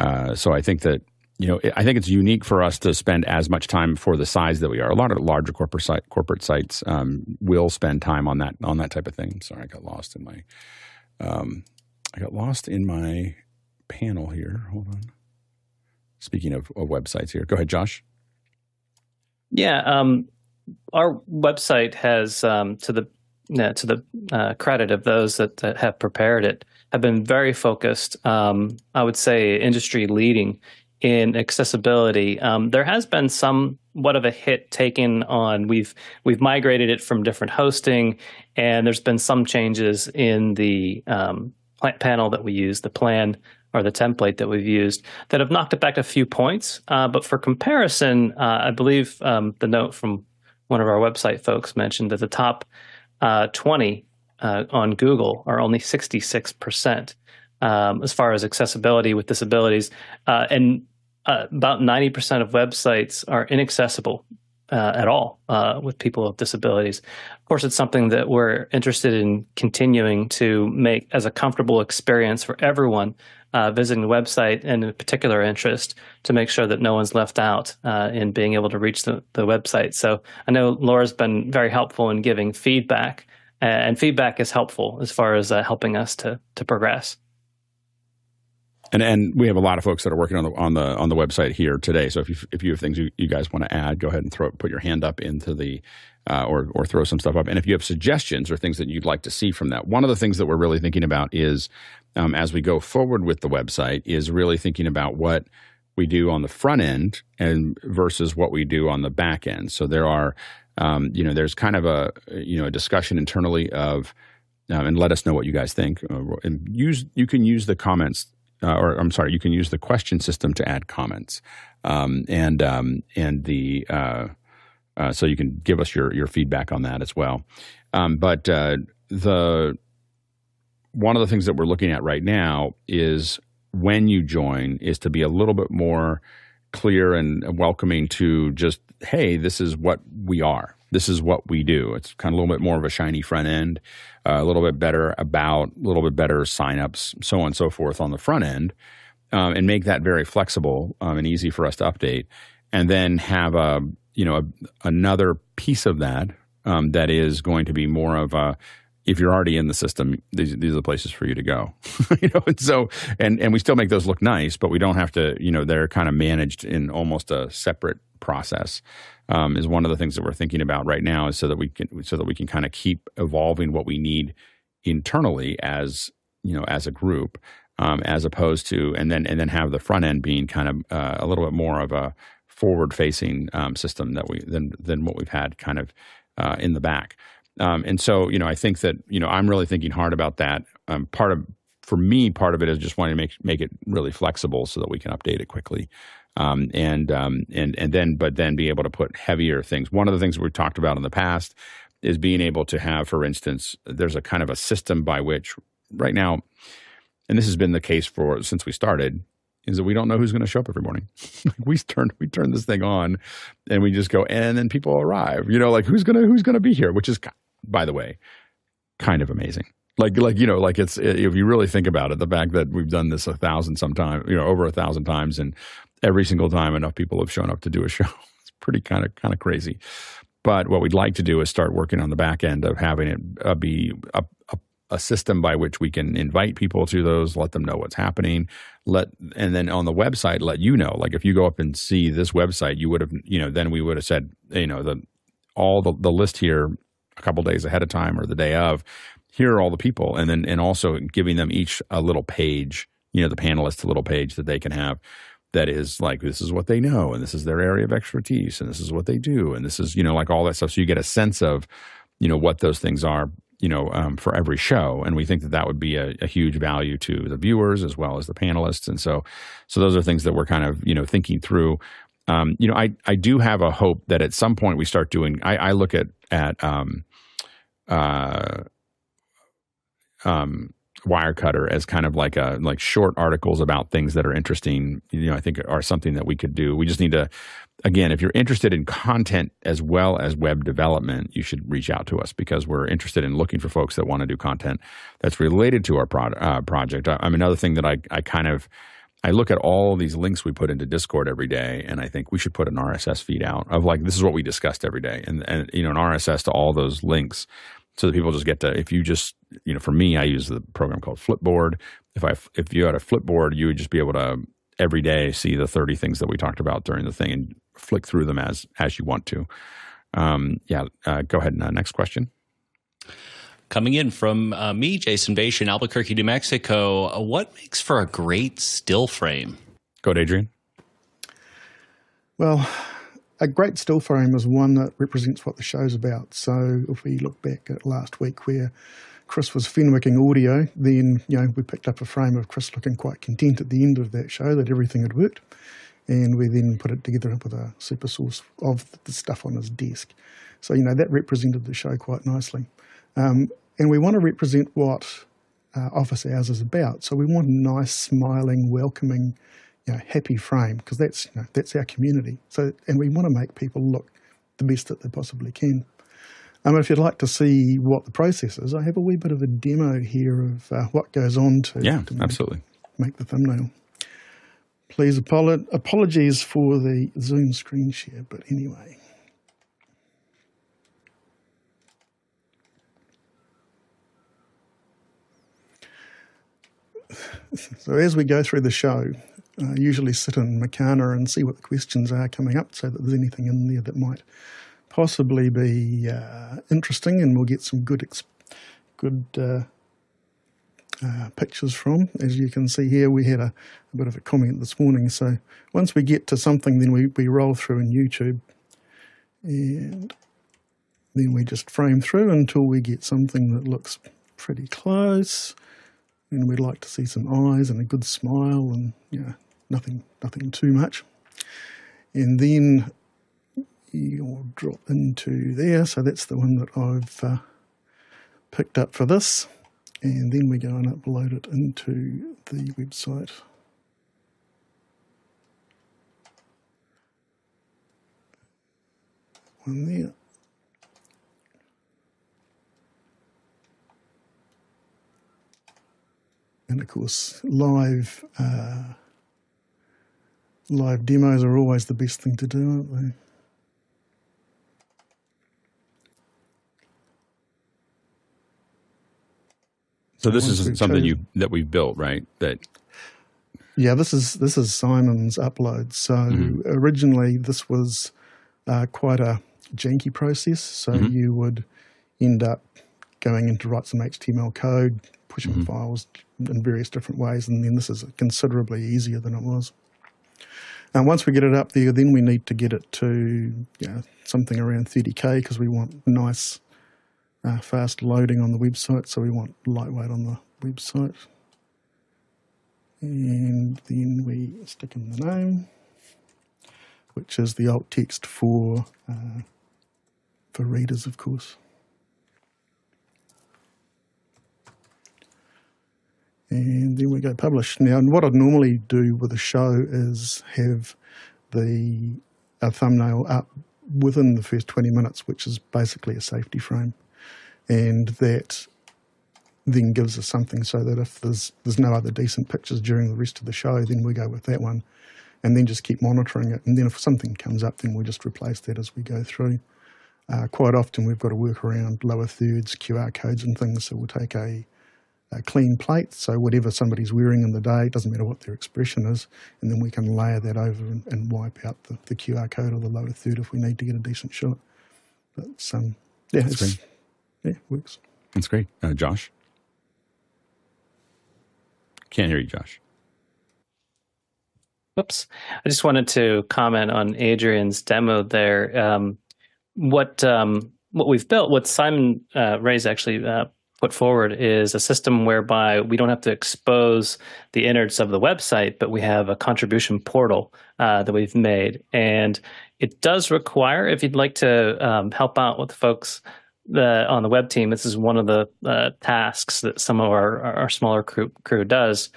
uh, so I think that, you know, I think it's unique for us to spend as much time for the size that we are. A lot of larger corporate site, corporate sites um, will spend time on that on that type of thing. Sorry, I got lost in my um, I got lost in my panel here. Hold on. Speaking of, of websites here, go ahead, Josh. Yeah, um, our website has um, to the uh, to the uh, credit of those that, that, have prepared it have been very focused. Um, I would say industry leading in accessibility. Um, there has been somewhat of a hit taken on. We've we've migrated it from different hosting, and there's been some changes in the um, panel that we use, the plan or the template that we've used that have knocked it back a few points. Uh, but for comparison, uh, I believe um, the note from one of our website folks mentioned that the top uh, 20 uh, on Google are only 66% um, as far as accessibility with disabilities. Uh, and uh, about 90% of websites are inaccessible uh, at all uh, with people with disabilities. Of course, it's something that we're interested in continuing to make as a comfortable experience for everyone uh, visiting the website and a particular interest to make sure that no one's left out in being able to reach the, the website. So I know Laura's been very helpful in giving feedback, and feedback is helpful as far as uh, helping us to to progress. And and we have a lot of folks that are working on the on the on the website here today. So if you if you have things you, you guys want to add, go ahead and throw put your hand up into the uh, or or throw some stuff up. And if you have suggestions or things that you'd like to see from that, one of the things that we're really thinking about is um, as we go forward with the website is really thinking about what we do on the front end and versus what we do on the back end. So there are um, you know there's kind of a you know a discussion internally of um, and let us know what you guys think. Uh, and use you can use the comments uh, or I'm sorry, you can use the question system to add comments, um, and um, and the uh, uh, so you can give us your your feedback on that as well. Um, but uh, the one of the things that we're looking at right now is when you join is to be a little bit more clear and welcoming to just hey, this is what we are this is what we do. It's kind of a little bit more of a shiny front end, uh, a little bit better about, a little bit better signups, so on and so forth on the front end, um, and make that very flexible um, and easy for us to update. And then have a you know a, another piece of that um, that is going to be more of a if you're already in the system, these, these are the places for you to go. you know, and so and and we still make those look nice, but we don't have to. You know, they're kind of managed in almost a separate process. Um, is one of the things that we're thinking about right now, is so that we can so that we can kind of keep evolving what we need internally as you know as a group, um, as opposed to and then and then have the front end being kind of uh, a little bit more of a forward facing um, system that we than than what we've had kind of uh, in the back. Um, and so, you know, I think that you know I'm really thinking hard about that. Um, part of for me, part of it is just wanting to make make it really flexible so that we can update it quickly. Um, and um, and and then, but then be able to put heavier things. One of the things we've talked about in the past is being able to have, for instance, there's a kind of a system by which right now, and this has been the case for since we started, is that we don't know who's going to show up every morning. we turn we turn this thing on, and we just go, and then people arrive. You know, like who's gonna who's gonna be here? Which is, by the way, kind of amazing. Like like you know, like it's if you really think about it, the fact that we've done this a thousand sometimes, you know, over a thousand times, and every single time enough people have shown up to do a show, it's pretty kind of kind of crazy. But what we'd like to do is start working on the back end of having it uh, be a, a a system by which we can invite people to those, let them know what's happening, let and then on the website let you know. Like if you go up and see this website, you would have you know then we would have said you know the all the the list here a couple days ahead of time or the day of. Here are all the people, and then and also giving them each a little page. You know, the panelists a little page that they can have that is like this is what they know and this is their area of expertise and this is what they do and this is you know like all that stuff so you get a sense of you know what those things are you know, um, for every show, and we think that that would be a, a, huge value to the viewers as well as the panelists, and so, so those are things that we're kind of you know thinking through. Um, you know, I I do have a hope that at some point we start doing. I, I look at at um, uh, um, Wirecutter as kind of like a like short articles about things that are interesting. You know, I think are something that we could do. We just need to, again, if you're interested in content as well as web development, you should reach out to us because we're interested in looking for folks that want to do content that's related to our pro- uh, project. I, I mean, another thing that I I kind of I look at all these links we put into Discord every day, and I think we should put an RSS feed out of like this is what we discussed every day, and and you know an RSS to all those links so that people just get to if you just you know for me i use the program called flipboard. If i if you had a flipboard you would just be able to every day see the 30 things that we talked about during the thing and flick through them as as you want to. Um, yeah uh, go ahead uh, next question Coming in from uh, me, Jason Bation, Albuquerque, New Mexico. Uh, what makes for a great still frame? Go ahead, Adrian. Well, a great still frame is one that represents what the show's about. So if we look back at last week where Chris was Fenwicking audio, then you know we picked up a frame of Chris looking quite content at the end of that show that everything had worked, and we then put it together up with a SuperSource of the stuff on his desk. So you know that represented the show quite nicely, um, and we want to represent what uh, Office Hours is about. So we want a nice, smiling, welcoming you know, happy frame because that's you know, that's our community. So, and we want to make people look the best that they possibly can. Um, if you'd like to see what the process is, I have a wee bit of a demo here of uh, what goes on to yeah, to make, absolutely make the thumbnail. Please apolo- apologies for the Zoom screen share, but anyway. So as we go through the show, uh, usually sit in Makana and see what the questions are coming up so that there's anything in there that might possibly be uh, interesting and we'll get some good good uh, uh, pictures from. As you can see here, we had a, a, bit of a comment this morning. So once we get to something, then we, we roll through in YouTube and then we just frame through until we get something that looks pretty close and we'd like to see some eyes and a good smile and you know, nothing nothing too much. And then you'll drop into there. So that's the one that I've uh, picked up for this. And then we go and upload it into the website. One there. And of course, live uh, live demos are always the best thing to do, aren't they? So this is something you that we've built, right? That yeah, this is this is Simon's upload. So mm-hmm. originally, this was uh, quite a janky process. So mm-hmm. you would end up going in to write some HTML code, pushing mm-hmm. files in various different ways, and then this is considerably easier than it was. And once we get it up there, then we need to get it to you know, something around 30k because we want nice, uh, fast loading on the website. So we want lightweight on the website. And then we stick in the name, which is the alt text for uh, for readers, of course. And then we go publish. Now, and what I'd normally do with a show is have the a thumbnail up within the first 20 minutes, which is basically a safety frame. And that then gives us something so that if there's there's no other decent pictures during the rest of the show, then we go with that one and then just keep monitoring it. And then if something comes up, then we just replace that as we go through. Uh, quite often we've got to work around lower thirds, QR codes and things, so we'll take a a clean plate. So whatever somebody's wearing in the day, it doesn't matter what their expression is, and then we can layer that over and, and wipe out the, the, QR code or the lower third if we need to get a decent shot. But um, yeah, That's it's, great. yeah, it works. That's great, uh, Josh. Can't hear you, Josh. Oops. I just wanted to comment on Adrian's demo there. Um, what um, what we've built, what Simon uh, Ray's actually uh, put forward is a system whereby we don't have to expose the innards of the website, but we have a contribution portal uh, that we've made. And it does require, if you'd like to um, help out with folks the on the web team, this is one of the uh, tasks that some of our our smaller crew crew does.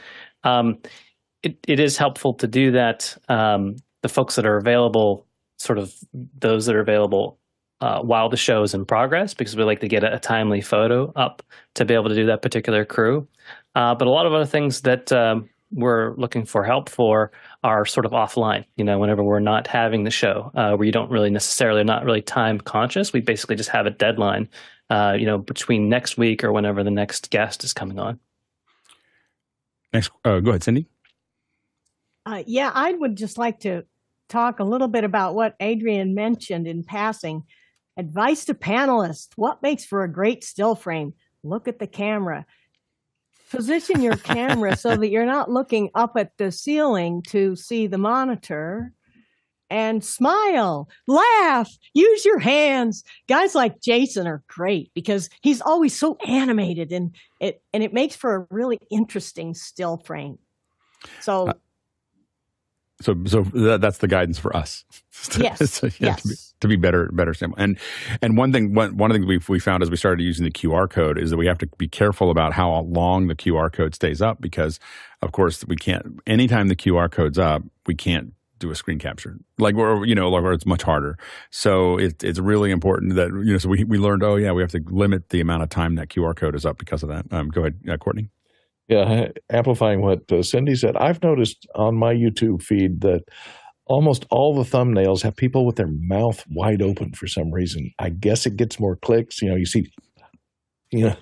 Um, it, it is helpful to do that. Um, the folks that are available, sort of those that are available uh, while the show is in progress, because we like to get a, a, timely photo up to be able to do that particular crew. Uh, but a lot of other things that um, we're looking for help for are sort of offline. You know, whenever we're not having the show, uh, where you don't really necessarily not really time conscious, we basically just have a deadline. Uh, you know, between next week or whenever the next guest is coming on. Next, uh, go ahead, Cindy. Uh, yeah, I would just like to talk a little bit about what Adrian mentioned in passing. Advice to panelists: What makes for a great still frame? Look at the camera position your camera so that you're not looking up at the ceiling to see the monitor and smile, laugh, use your hands. Guys like Jason are great because he's always so animated and it and it makes for a really interesting still frame. So uh, so so that, that's the guidance for us. Yes. so, yeah, yes. To be, to be, better better sample. And and one thing one one of the things we we found as we started using the QR code is that we have to be careful about how long the QR code stays up because of course we can't anytime the QR code's up we can't do a screen capture like or you know or it's much harder so it, it's really important that you know so we, we learned oh yeah we have to limit the amount of time that qr code is up because of that um, go ahead uh, courtney yeah, amplifying what uh, Cindy said, I've noticed on my YouTube feed that almost all the thumbnails have people with their mouth wide open for some reason. I guess it gets more clicks. You know, you see, you know,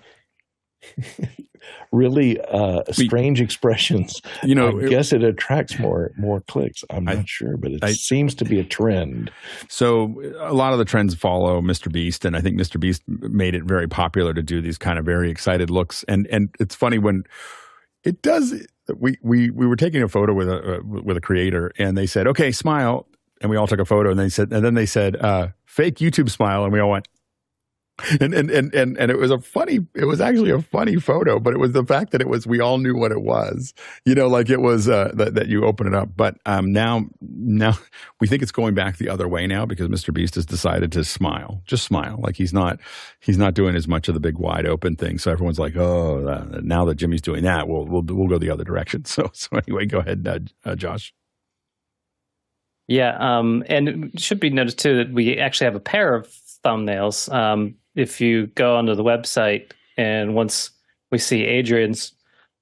really uh, strange expressions. You know, I it, guess it attracts more more clicks. I'm not sure, but it I, seems to be a trend. So a lot of the trends follow Mr. Beast, and I think Mr. Beast made it very popular to do these kind of very excited looks. And and it's funny when it does. We we we were taking a photo with a uh, with a creator, and they said, "Okay, smile," and we all took a photo, and they said, and then they said, uh, "Fake YouTube smile," and we all went and, and and and and it was a funny it was actually a funny photo but it was the fact that it was we all knew what it was. You know like it was uh, that, that you open it up. But um, now now we think it's going back the other way now because mr beast has decided to smile just smile. Like he's not he's not doing as much of the big wide open thing. So everyone's like oh uh, now that jimmy's doing that we'll we'll, we'll go the other direction. So so anyway go ahead uh, uh josh. Yeah, um, and it should be noticed too that we actually have a pair of thumbnails. Um, if you go onto the website and once we see Adrian's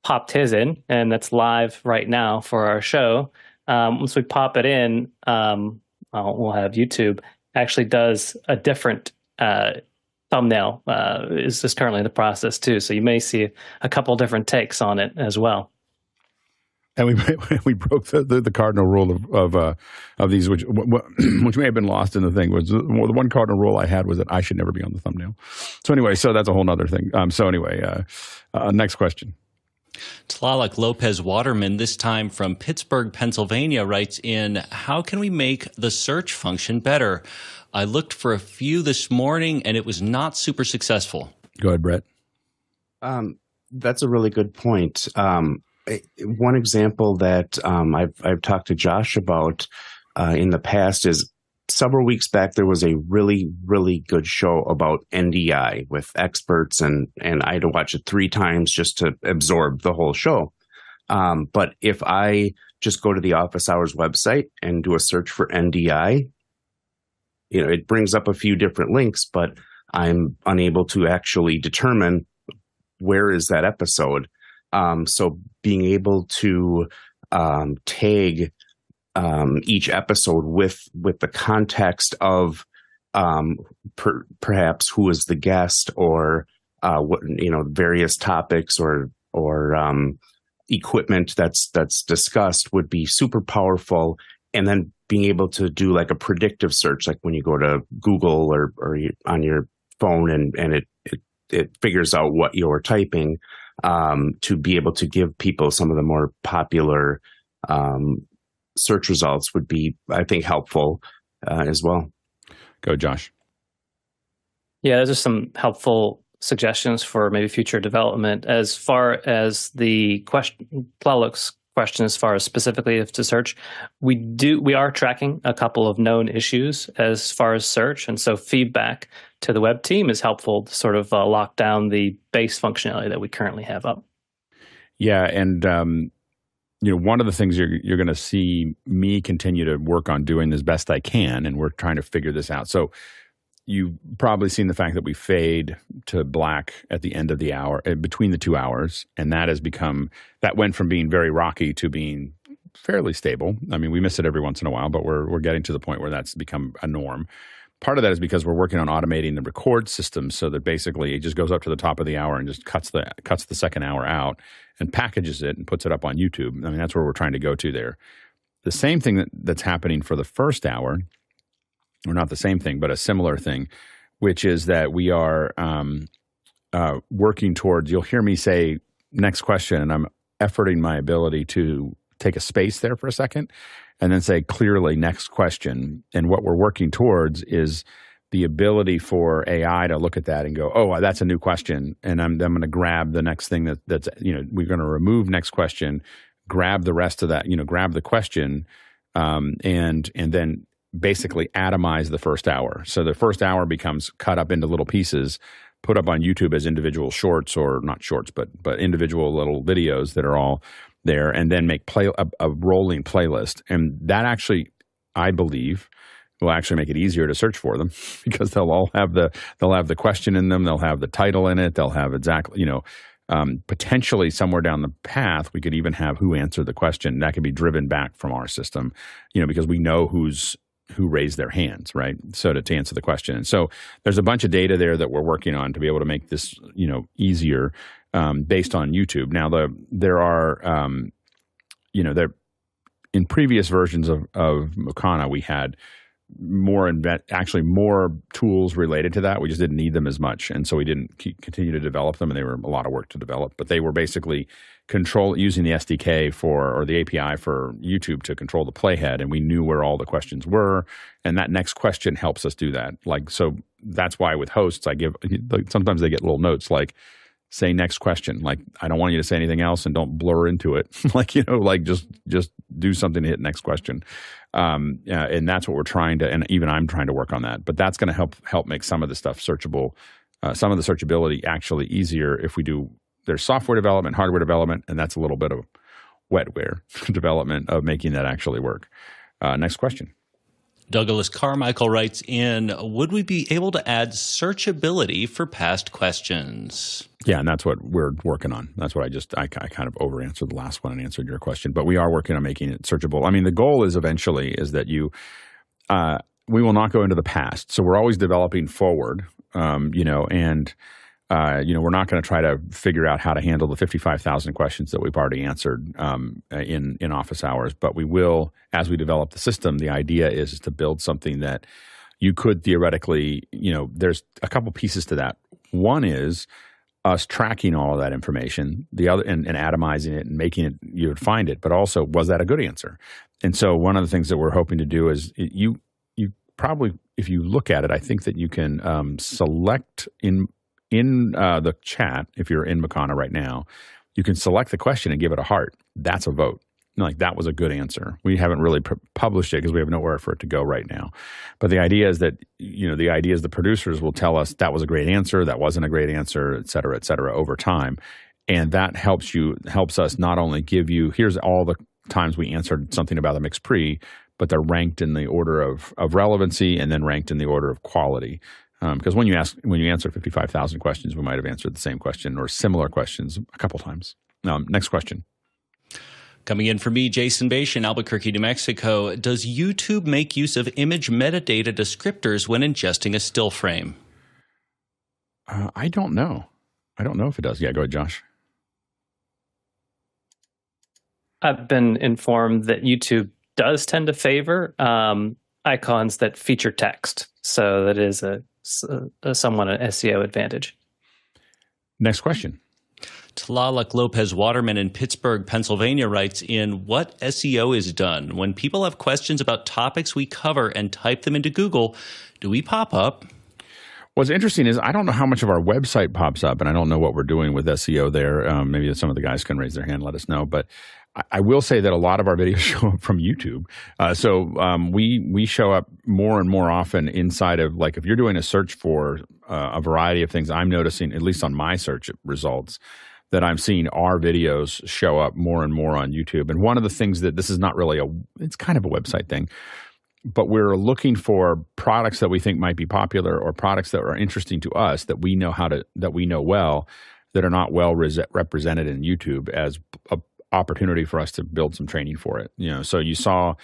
popped his in, and that's live right now for our show. Um, once we pop it in, um, we'll have YouTube actually does a different uh, thumbnail. Uh, is is currently in the process too, so you may see a couple different takes on it as well and we we broke the, the, the cardinal rule of of, uh, of these, which which may have been lost in the thing. Was the, the one cardinal rule I had was that I should never be on the thumbnail. So anyway, so that's a whole other thing. Um, so anyway, uh, uh, next question. Tlaloc Lopez Waterman, this time from Pittsburgh, Pennsylvania, writes in How can we make the search function better? I looked for a few this morning and it was not super successful. Go ahead, Brett. Um, that's a really good point. Um, one example that um, I've I've talked to Josh about uh, in the past is several weeks back there was a really really good show about NDI with experts and and I had to watch it three times just to absorb the whole show. Um, but if I just go to the office hours website and do a search for NDI, you know, it brings up a few different links, but I'm unable to actually determine where is that episode. Um, so being able to um, tag um, each episode with with the context of um, per, perhaps who is the guest or uh, what you know various topics or or um, equipment that's that's discussed would be super powerful. And then being able to do like a predictive search like when you go to google or or on your phone and and it it, it figures out what you're typing um, to be able to give people some of the more popular um, search results would be, I think, helpful uh, as well. Go, Josh. Yeah, those are some helpful suggestions for maybe future development. As far as the question, Tlaloc's question as far as specifically if to search. We do we are tracking a couple of known issues as far as search, and so feedback to the web team is helpful to sort of uh, lock down the base functionality that we currently have up. Yeah, and um, you know, one of the things you're you're going to see me continue to work on doing as best I can, and we're trying to figure this out. So you've probably seen the fact that we fade to black at the end of the hour uh, between the two hours and that has become that went from being very rocky to being fairly stable. I mean we miss it every once in a while but we're we're getting to the point where that's become a norm. Part of that is because we're working on automating the record system so that basically it just goes up to the top of the hour and just cuts the cuts the second hour out and packages it and puts it up on youtube. I mean that's where we're trying to go to there. The same thing that, that's happening for the first hour or not the same thing, but a similar thing, which is that we are um, uh, working towards. You'll hear me say next question, and I'm efforting my ability to take a space there for a second, and then say clearly next question. And what we're working towards is the ability for AI to look at that and go, "Oh, that's a new question," and I'm, I'm going to grab the next thing that, that's you know we're going to remove next question, grab the rest of that, you know, grab the question, um, and and then basically atomize the first hour. So the first hour becomes cut up into little pieces, put up on YouTube as individual shorts or not shorts, but but individual little videos that are all there, and then make play a, a rolling playlist. And that actually, I believe, will actually make it easier to search for them because they'll all have the they'll have the question in them, they'll have the title in it, they'll have exactly you know. Um, potentially somewhere down the path, we could even have who answered the question. That could be driven back from our system, you know, because we know who's who raised their hands, right? So to, to answer the question. And so there's a bunch of data there that we're working on to be able to make this, you know, easier um, based on YouTube. Now the there are, um, you know, there in previous versions of of Mukana we had more invent actually more tools related to that. We just didn't need them as much, and so we didn't continue to develop them. And they were a lot of work to develop, but they were basically control using the SDK for or the API for YouTube to control the playhead, and we knew where all the questions were. And that next question helps us do that. Like so, that's why with hosts I give sometimes they get little notes like say next question like i don't want you to say anything else and don't blur into it like you know like just just do something to hit next question um, uh, and that's what we're trying to and even i'm trying to work on that but that's going to help help make some of the stuff searchable uh, some of the searchability actually easier if we do there's software development hardware development and that's a little bit of wetware development of making that actually work uh, next question Douglas Carmichael writes in Would we be able to add searchability for past questions? Yeah, and that's what we're working on. That's what I just, I, I kind of over answered the last one and answered your question, but we are working on making it searchable. I mean, the goal is eventually is that you, uh, we will not go into the past. So we're always developing forward, um, you know, and uh, you know, we're not going to try to figure out how to handle the 55,000 questions that we've already answered um, in in office hours, but we will as we develop the system. The idea is, is to build something that you could theoretically, you know, there's a couple pieces to that. One is us tracking all of that information, the other and, and atomizing it and making it you would find it, but also was that a good answer? And so one of the things that we're hoping to do is you you probably if you look at it, I think that you can um, select in in uh, the chat, if you're in Mukana right now, you can select the question and give it a heart. That's a vote. Like that was a good answer. We haven't really published it because we have nowhere for it to go right now. But the idea is that you know the idea is the producers will tell us that was a great answer, that wasn't a great answer, et cetera, et cetera, over time, and that helps you helps us not only give you here's all the times we answered something about the MixPre, but they're ranked in the order of of relevancy and then ranked in the order of quality. Because um, when you ask, when you answer fifty-five thousand questions, we might have answered the same question or similar questions a couple times. Um, next question. Coming in for me, Jason Bache in Albuquerque, New Mexico. Does YouTube make use of image metadata descriptors when ingesting a still frame? Uh, I don't know. I don't know if it does. Yeah, go ahead, Josh. I've been informed that YouTube does tend to favor um, icons that feature text. So that is a uh, somewhat an SEO advantage. Next question. Tlaloc Lopez Waterman in Pittsburgh, Pennsylvania writes in What SEO is done? When people have questions about topics we cover and type them into Google, do we pop up? What's interesting is I don't know how much of our website pops up, and I don't know what we're doing with SEO there. Um, maybe some of the guys can raise their hand, and let us know. But I, will say that a lot of our videos show up from YouTube. Uh, so um, we we show up more and more often inside of like if you're doing a search for uh, a variety of things. I'm noticing at least on my search results that I'm seeing our videos show up more and more on YouTube. And one of the things that this is not really a it's kind of a website thing but we're looking for products that we think might be popular or products that are interesting to us that we know how to that we know well that are not well res- represented in YouTube as a opportunity for us to build some training for it. You know, so you saw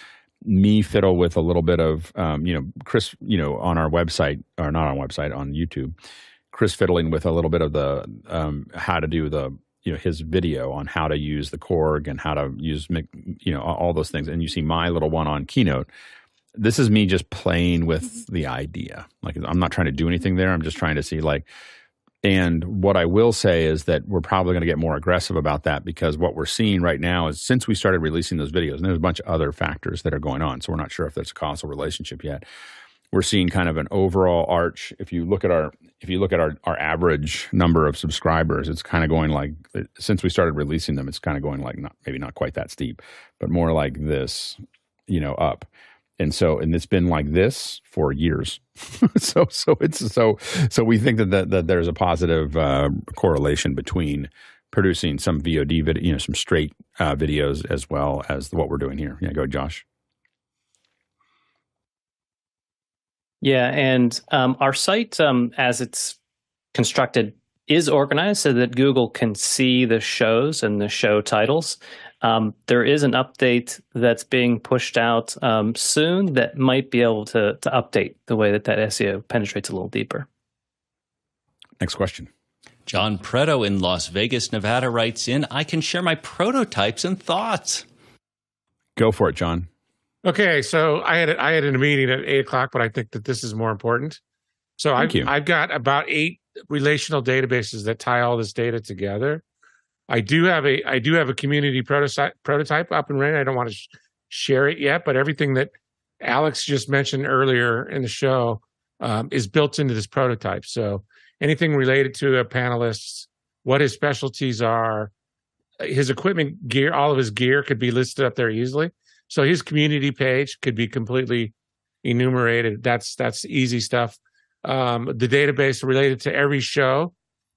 me fiddle with a little bit of, um, you know, Chris, you know, on our website or not on website on YouTube, Chris fiddling with a little bit of the um, how to do the you know his video on how to use the Korg and how to use you know all those things, and you see my little one on Keynote. This is me just playing with the idea. Like I'm not trying to do anything there. I'm just trying to see like and what I will say is that we're probably going to get more aggressive about that because what we're seeing right now is since we started releasing those videos, and there's a bunch of other factors that are going on. So we're not sure if there's a causal relationship yet. We're seeing kind of an overall arch. If you look at our if you look at our, our average number of subscribers, it's kind of going like since we started releasing them, it's kind of going like not maybe not quite that steep, but more like this, you know, up and so and it's been like this for years. So so it's so so we think that that, that there's a positive uh, correlation between producing some vod video you know some straight uh, videos as well as what we're doing here. Yeah go josh. Yeah and um, our site um, as it's constructed is organized so that google can see the shows and the show titles um, there is an update that's being pushed out um, soon that might be able to to update the way that that SEO penetrates a little deeper. Next question. John Preto in Las Vegas, Nevada writes in, I can share my prototypes and thoughts. Go for it, John. Okay, so I had I had a meeting at eight o'clock, but I think that this is more important. So I've, I've got about eight relational databases that tie all this data together. I do have a I do have a community prototype prototype up and running. I don't want to sh- share it yet, but everything that Alex just mentioned earlier in the show um, is built into this prototype. So anything related to a panelist, what his specialties are, his equipment gear, all of his gear could be listed up there easily. So his community page could be completely enumerated. That's that's easy stuff. Um, the database related to every show,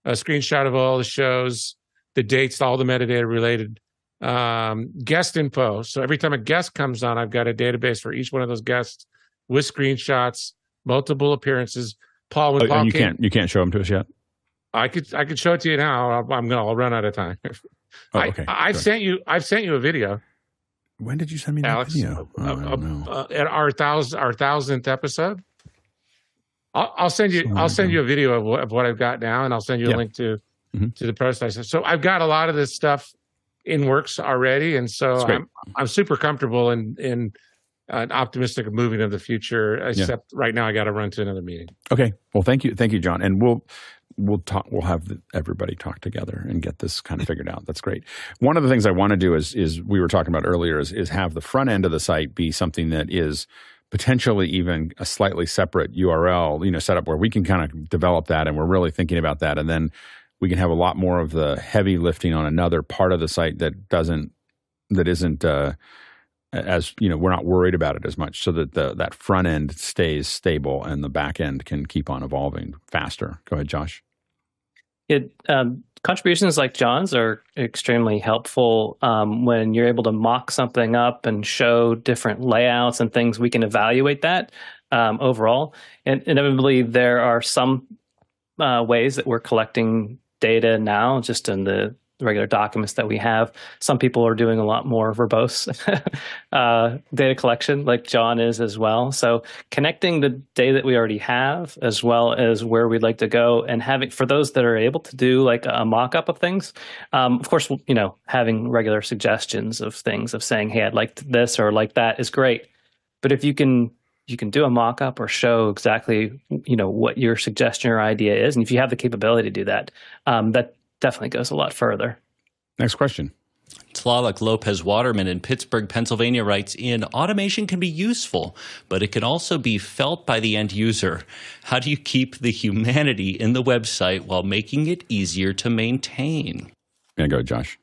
a screenshot of all the shows, the dates, all the metadata related um, guest info. So every time a guest comes on, I've got a database for each one of those guests with screenshots, multiple appearances. Paul, when oh, Paul you came, can't you can't show them to us yet. I could I could show it to you now. I'm gonna I'll run out of time. oh, okay. I, have sent you I've sent you a video. When did you send me that Alex, video? Uh, uh, uh, at our thousand our thousandth episode. I'll, I'll send you I'll send you a video of of what I've got now, and I'll send you a link to mm-hmm. to the prototype. So I've got a lot of this stuff in works already, and so I'm I'm super comfortable and in, in uh, optimistic of moving in the future. Except yeah. right now, I got to run to another meeting. Okay. Well, thank you, thank you, John, and we'll we'll talk we'll have the, everybody talk together and get this kind of figured out that's great one of the things i want to do is is we were talking about earlier is, is have the front end of the site be something that is potentially even a slightly separate url you know set up where we can kind of develop that and we're really thinking about that and then we can have a lot more of the heavy lifting on another part of the site that doesn't that isn't uh, as you know we're not worried about it as much so that the that front end stays stable and the back end can keep on evolving faster. Go ahead josh. It um, contributions like john's are extremely helpful um, when you're able to mock something up and show different layouts and things we can evaluate that um, overall. And inevitably there are some uh, ways that we're collecting data now, just in the regular documents that we have. Some people are doing a lot more verbose uh, data collection, like John is as well. So connecting the data that we already have, as well as where we'd like to go, and having for those that are able to do like a mock-up of things. Um, of course, you know, having regular suggestions of things of saying, "Hey, I'd like this or like that" is great. But if you can you can do a mock-up or show exactly you know what your suggestion or idea is and if you have the capability to do that um, that definitely goes a lot further next question Tlaloc Lopez Waterman in Pittsburgh, Pennsylvania writes in Automation can be useful, but it can also be felt by the end user. How do you keep the humanity in the website while making it easier to maintain? Yeah, go, Josh.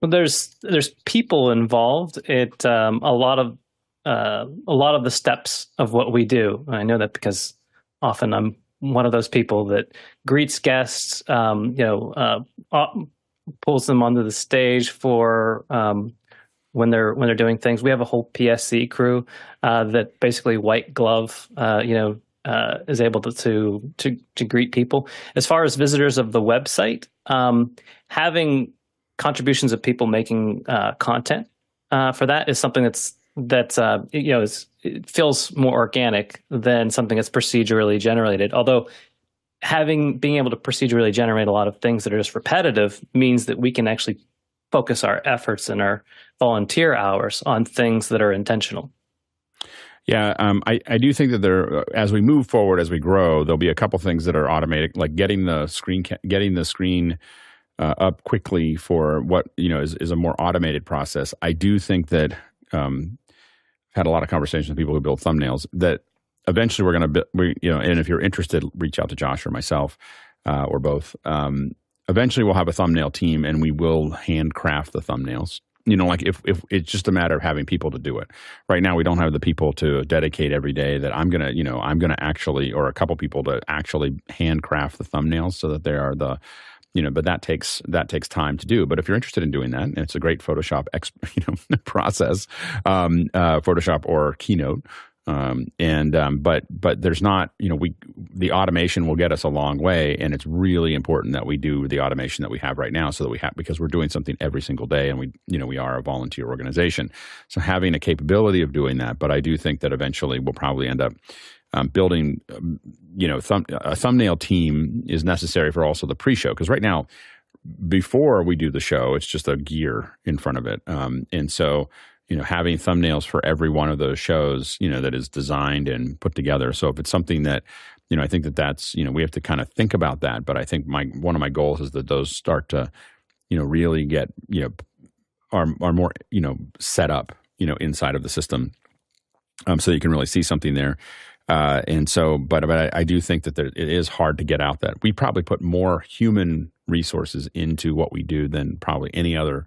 Well, there's there's people involved. It um, a lot of uh, a lot of the steps of what we do. I know that because often I'm one of those people that greets guests. Um, you know, uh, pulls them onto the stage for um, when they're when they're doing things. We have a whole PSC crew uh, that basically white glove. Uh, you know, uh, is able to, to, to to greet people. As far as visitors of the website, um, having contributions of people making uh, content uh, for that is something that's that's uh, you know is, it feels more organic than something that's procedurally generated. Although having being able to procedurally generate a lot of things that are just repetitive means that we can actually focus our efforts and our volunteer hours on things that are intentional. Yeah, um, I, I do think that there, uh, as we move forward, as we grow, there'll be a couple things that are automated, like getting the screen, getting the screen uh, up quickly for what you know is, is a more automated process. I do think that um, had a lot of conversations with people who build thumbnails that eventually we're going to, we, you know, and if you're interested, reach out to Josh or myself uh, or both. Um, eventually, we'll have a thumbnail team, and we will handcraft the thumbnails you know like if, if it's just a matter of having people to do it right now we don't have the people to dedicate every day that i'm gonna you know i'm gonna actually or a couple people to actually handcraft the thumbnails so that they are the you know but that takes that takes time to do but if you're interested in doing that it's a great photoshop ex, you know process um, uh, photoshop or keynote um, and um, but but there's not you know we the automation will get us a long way, and it's really important that we do the automation that we have right now, so that we have because we're doing something every single day, and we you know we are a volunteer organization, so having a capability of doing that. But I do think that eventually we'll probably end up um, building um, you know thumb, a thumbnail team is necessary for also the pre-show because right now before we do the show, it's just a gear in front of it, um, and so you know, having thumbnails for every one of those shows, you know, that is designed and put together. So if it's something that, you know, I think that that's, you know, we have to kind of think about that. But I think my one of my goals is that those start to, you know, really get, you know, are are more, you know, set up, you know, inside of the system, um, so you can really see something there. Uh, and so, but but I, I do think that there, it is hard to get out that we probably put more human resources into what we do than probably any other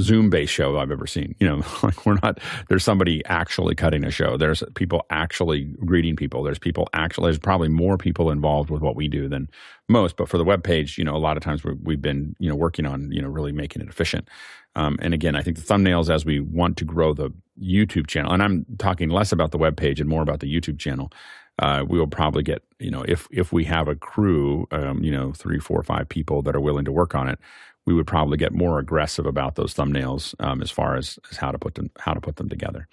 Zoom based show I've ever seen. You know, like we're not, there's somebody actually cutting a show. There's people actually greeting people. There's people actually, there's probably more people involved with what we do than most. But for the web page, you know, a lot of times we have been, you know, working on, you know, really making it efficient. Um, and again, I think the thumbnails as we want to grow the YouTube channel, and I'm talking less about the web page and more about the YouTube channel. Uh, we will probably get, you know, if if we have a crew, um, you know, three, four, five people that are willing to work on it, we would probably get more aggressive about those thumbnails um, as far as, as how to put them how to put them together.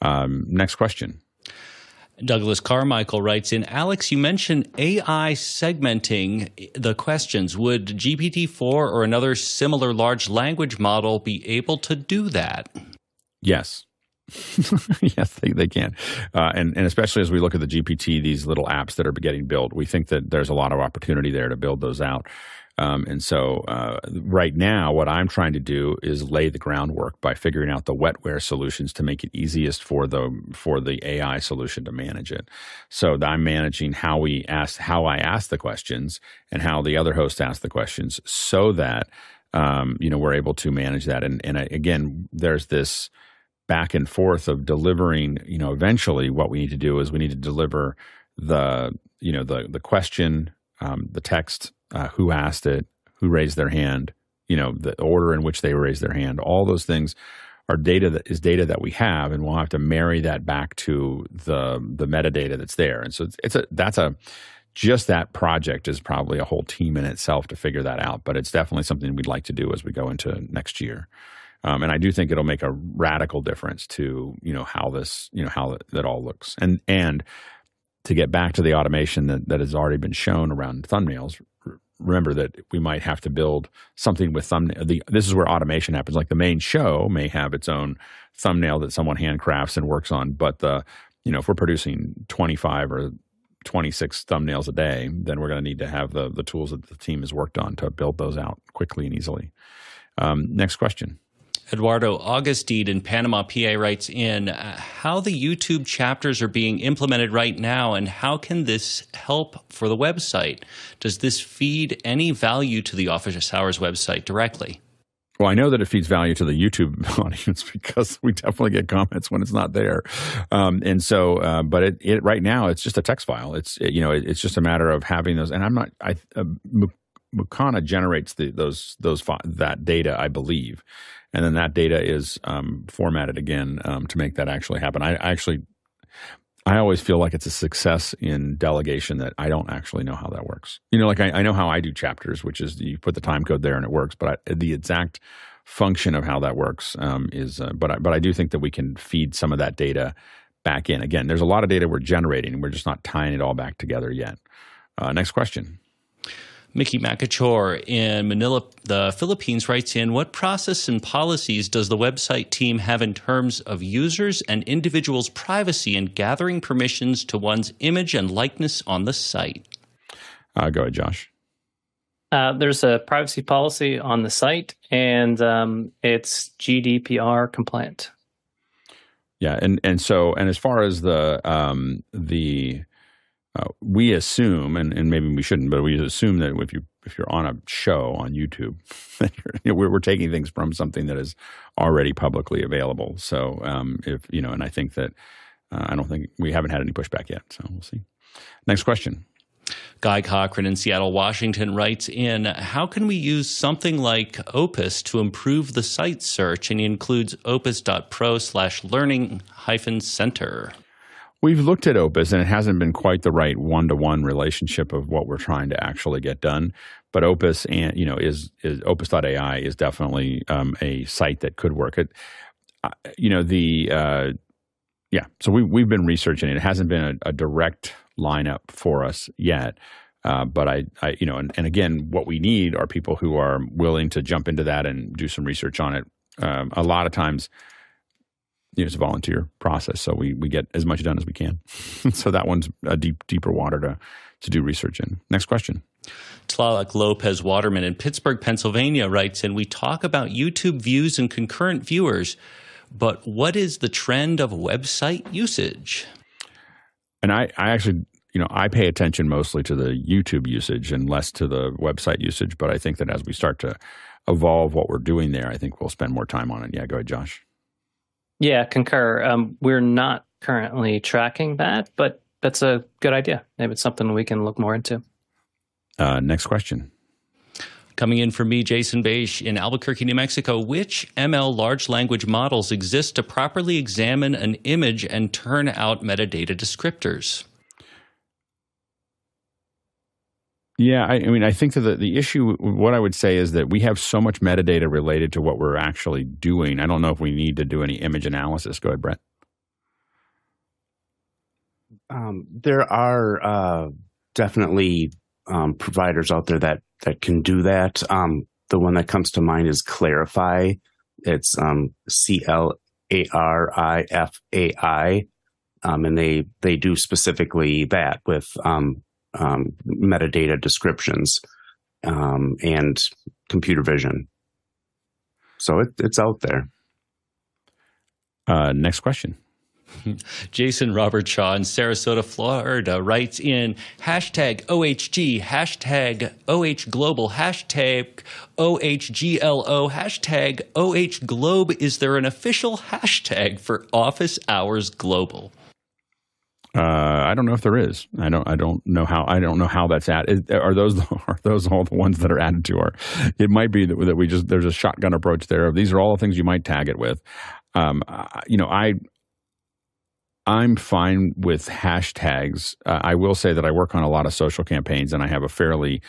Um, next question. Douglas Carmichael writes in Alex, you mentioned AI segmenting the questions. Would GPT 4 or another similar large language model be able to do that? Yes. yes, they, they can. Uh, and, and especially as we look at the GPT, these little apps that are getting built, we think that there's a lot of opportunity there to build those out. Um, and so, uh, right now, what I'm trying to do is lay the groundwork by figuring out the wetware solutions to make it easiest for the for the AI solution to manage it. So I'm managing how we ask, how I ask the questions, and how the other host asks the questions, so that um, you know we're able to manage that. And and again, there's this back and forth of delivering. You know, eventually, what we need to do is we need to deliver the you know the the question, um, the text uh, who asked it, who raised their hand, you know, the order in which they raised their hand. All those things are data that is data that we have, and we'll have to marry that back to the the metadata that's there. And so it's, it's a that's a just that project is probably a whole team in itself to figure that out. But it's definitely something we'd like to do as we go into next year. Um, and I do think it'll make a radical difference to you know how this you know how that all looks. And and to get back to the automation that, that has already been shown around thumbnails, remember that we might have to build something with thumbnail. The, this is where automation happens. Like the main show may have its own thumbnail that someone handcrafts and works on, but the you know if we're producing 25 or 26 thumbnails a day, then we're going to need to have the the tools that the team has worked on to build those out quickly and easily. Um, next question. Eduardo Augustine in Panama, PA writes in uh, how the YouTube chapters are being implemented right now and how can this help for the website? Does this feed any value to the Office Hours website directly? Well, I know that it feeds value to the YouTube audience because we definitely get comments when it's not there, um, and so. Uh, but it, it right now it's just a text file. It's it, you know it, it's just a matter of having those. And I'm not. I uh, Mukana generates the, those those that data, I believe, and then that data is um, formatted again um, to make that actually happen. I, I actually I always feel like it's a success in delegation that I don't actually know how that works. You know, like I, I know how I do chapters, which is you put the time code there and it works, but I, the exact function of how that works um, is, uh, but I, but I do think that we can feed some of that data back in. Again, there's a lot of data we're generating, we're just not tying it all back together yet. Uh, next question. Mickey Makachor in Manila, the Philippines writes in What process and policies does the website team have in terms of users and individuals' privacy in gathering permissions to one's image and likeness on the site? Uh, go ahead, Josh. Uh, there's a privacy policy on the site, and um, it's GDPR compliant. Yeah, and and so and as far as the um, the uh, we assume, and, and maybe we shouldn't, but we assume that if you if you're on a show on YouTube, you know, we're, we're taking things from something that is already publicly available. So um, if you know, and I think that uh, I don't think we haven't had any pushback yet. So we'll see. Next question. Guy Cochran in Seattle, Washington writes in How can we use something like Opus to improve the site search? And he includes opus.pro slash learning hyphen center. We've looked at Opus, and it hasn't been quite the right one-to-one relationship of what we're trying to actually get done. But Opus, and you know, is is Opus.ai is definitely um, a site that could work. It, uh, you know, the uh, yeah. So we we've been researching it. It hasn't been a, a direct lineup for us yet. Uh, but I, I, you know, and, and again, what we need are people who are willing to jump into that and do some research on it. Um, a lot of times, you know, it's a volunteer process, so we we get as much done as we can. so that one's a deep deeper water to to do research in. Next question. Tlaloc Lopez Waterman in Pittsburgh, Pennsylvania writes, and we talk about YouTube views and concurrent viewers, but what is the trend of website usage? And I, I actually, you know, I pay attention mostly to the YouTube usage and less to the website usage. But I think that as we start to evolve what we're doing there, I think we'll spend more time on it. Yeah, go ahead, Josh. Yeah, concur. Um, we're not currently tracking that, but that's a good idea. Maybe it's something we can look more into. Uh, next question. Coming in for me, Jason Beish in Albuquerque, New Mexico. Which ML large language models exist to properly examine an image and turn out metadata descriptors? Yeah, I, I, mean, I think that the, the issue, what I would say is that we have so much metadata related to what we're actually doing. I don't know if we need to do any image analysis. Go ahead, Brett. Um, there are uh, definitely um, providers out there that that can do that. Um, the one that comes to mind is Clarifai. It's um, C L A R I F A I, um, and they they do specifically that with um, metadata descriptions um, and computer vision. So it, it's out there. Uh, next question. Jason Robert Shaw in Sarasota, Florida writes in hashtag OHG, hashtag OH Global, hashtag OHGLO, hashtag OH Globe. Is there an official hashtag for Office Hours Global? Uh, I don't know if there is. I don't. I don't know how. I don't know how that's at. Is, are those are those all the ones that are added to our? It might be that, that we just there's a shotgun approach there. These are all the things you might tag it with. Um, you know, I I'm fine with hashtags. Uh, I will say that I work on a lot of social campaigns, and I have a fairly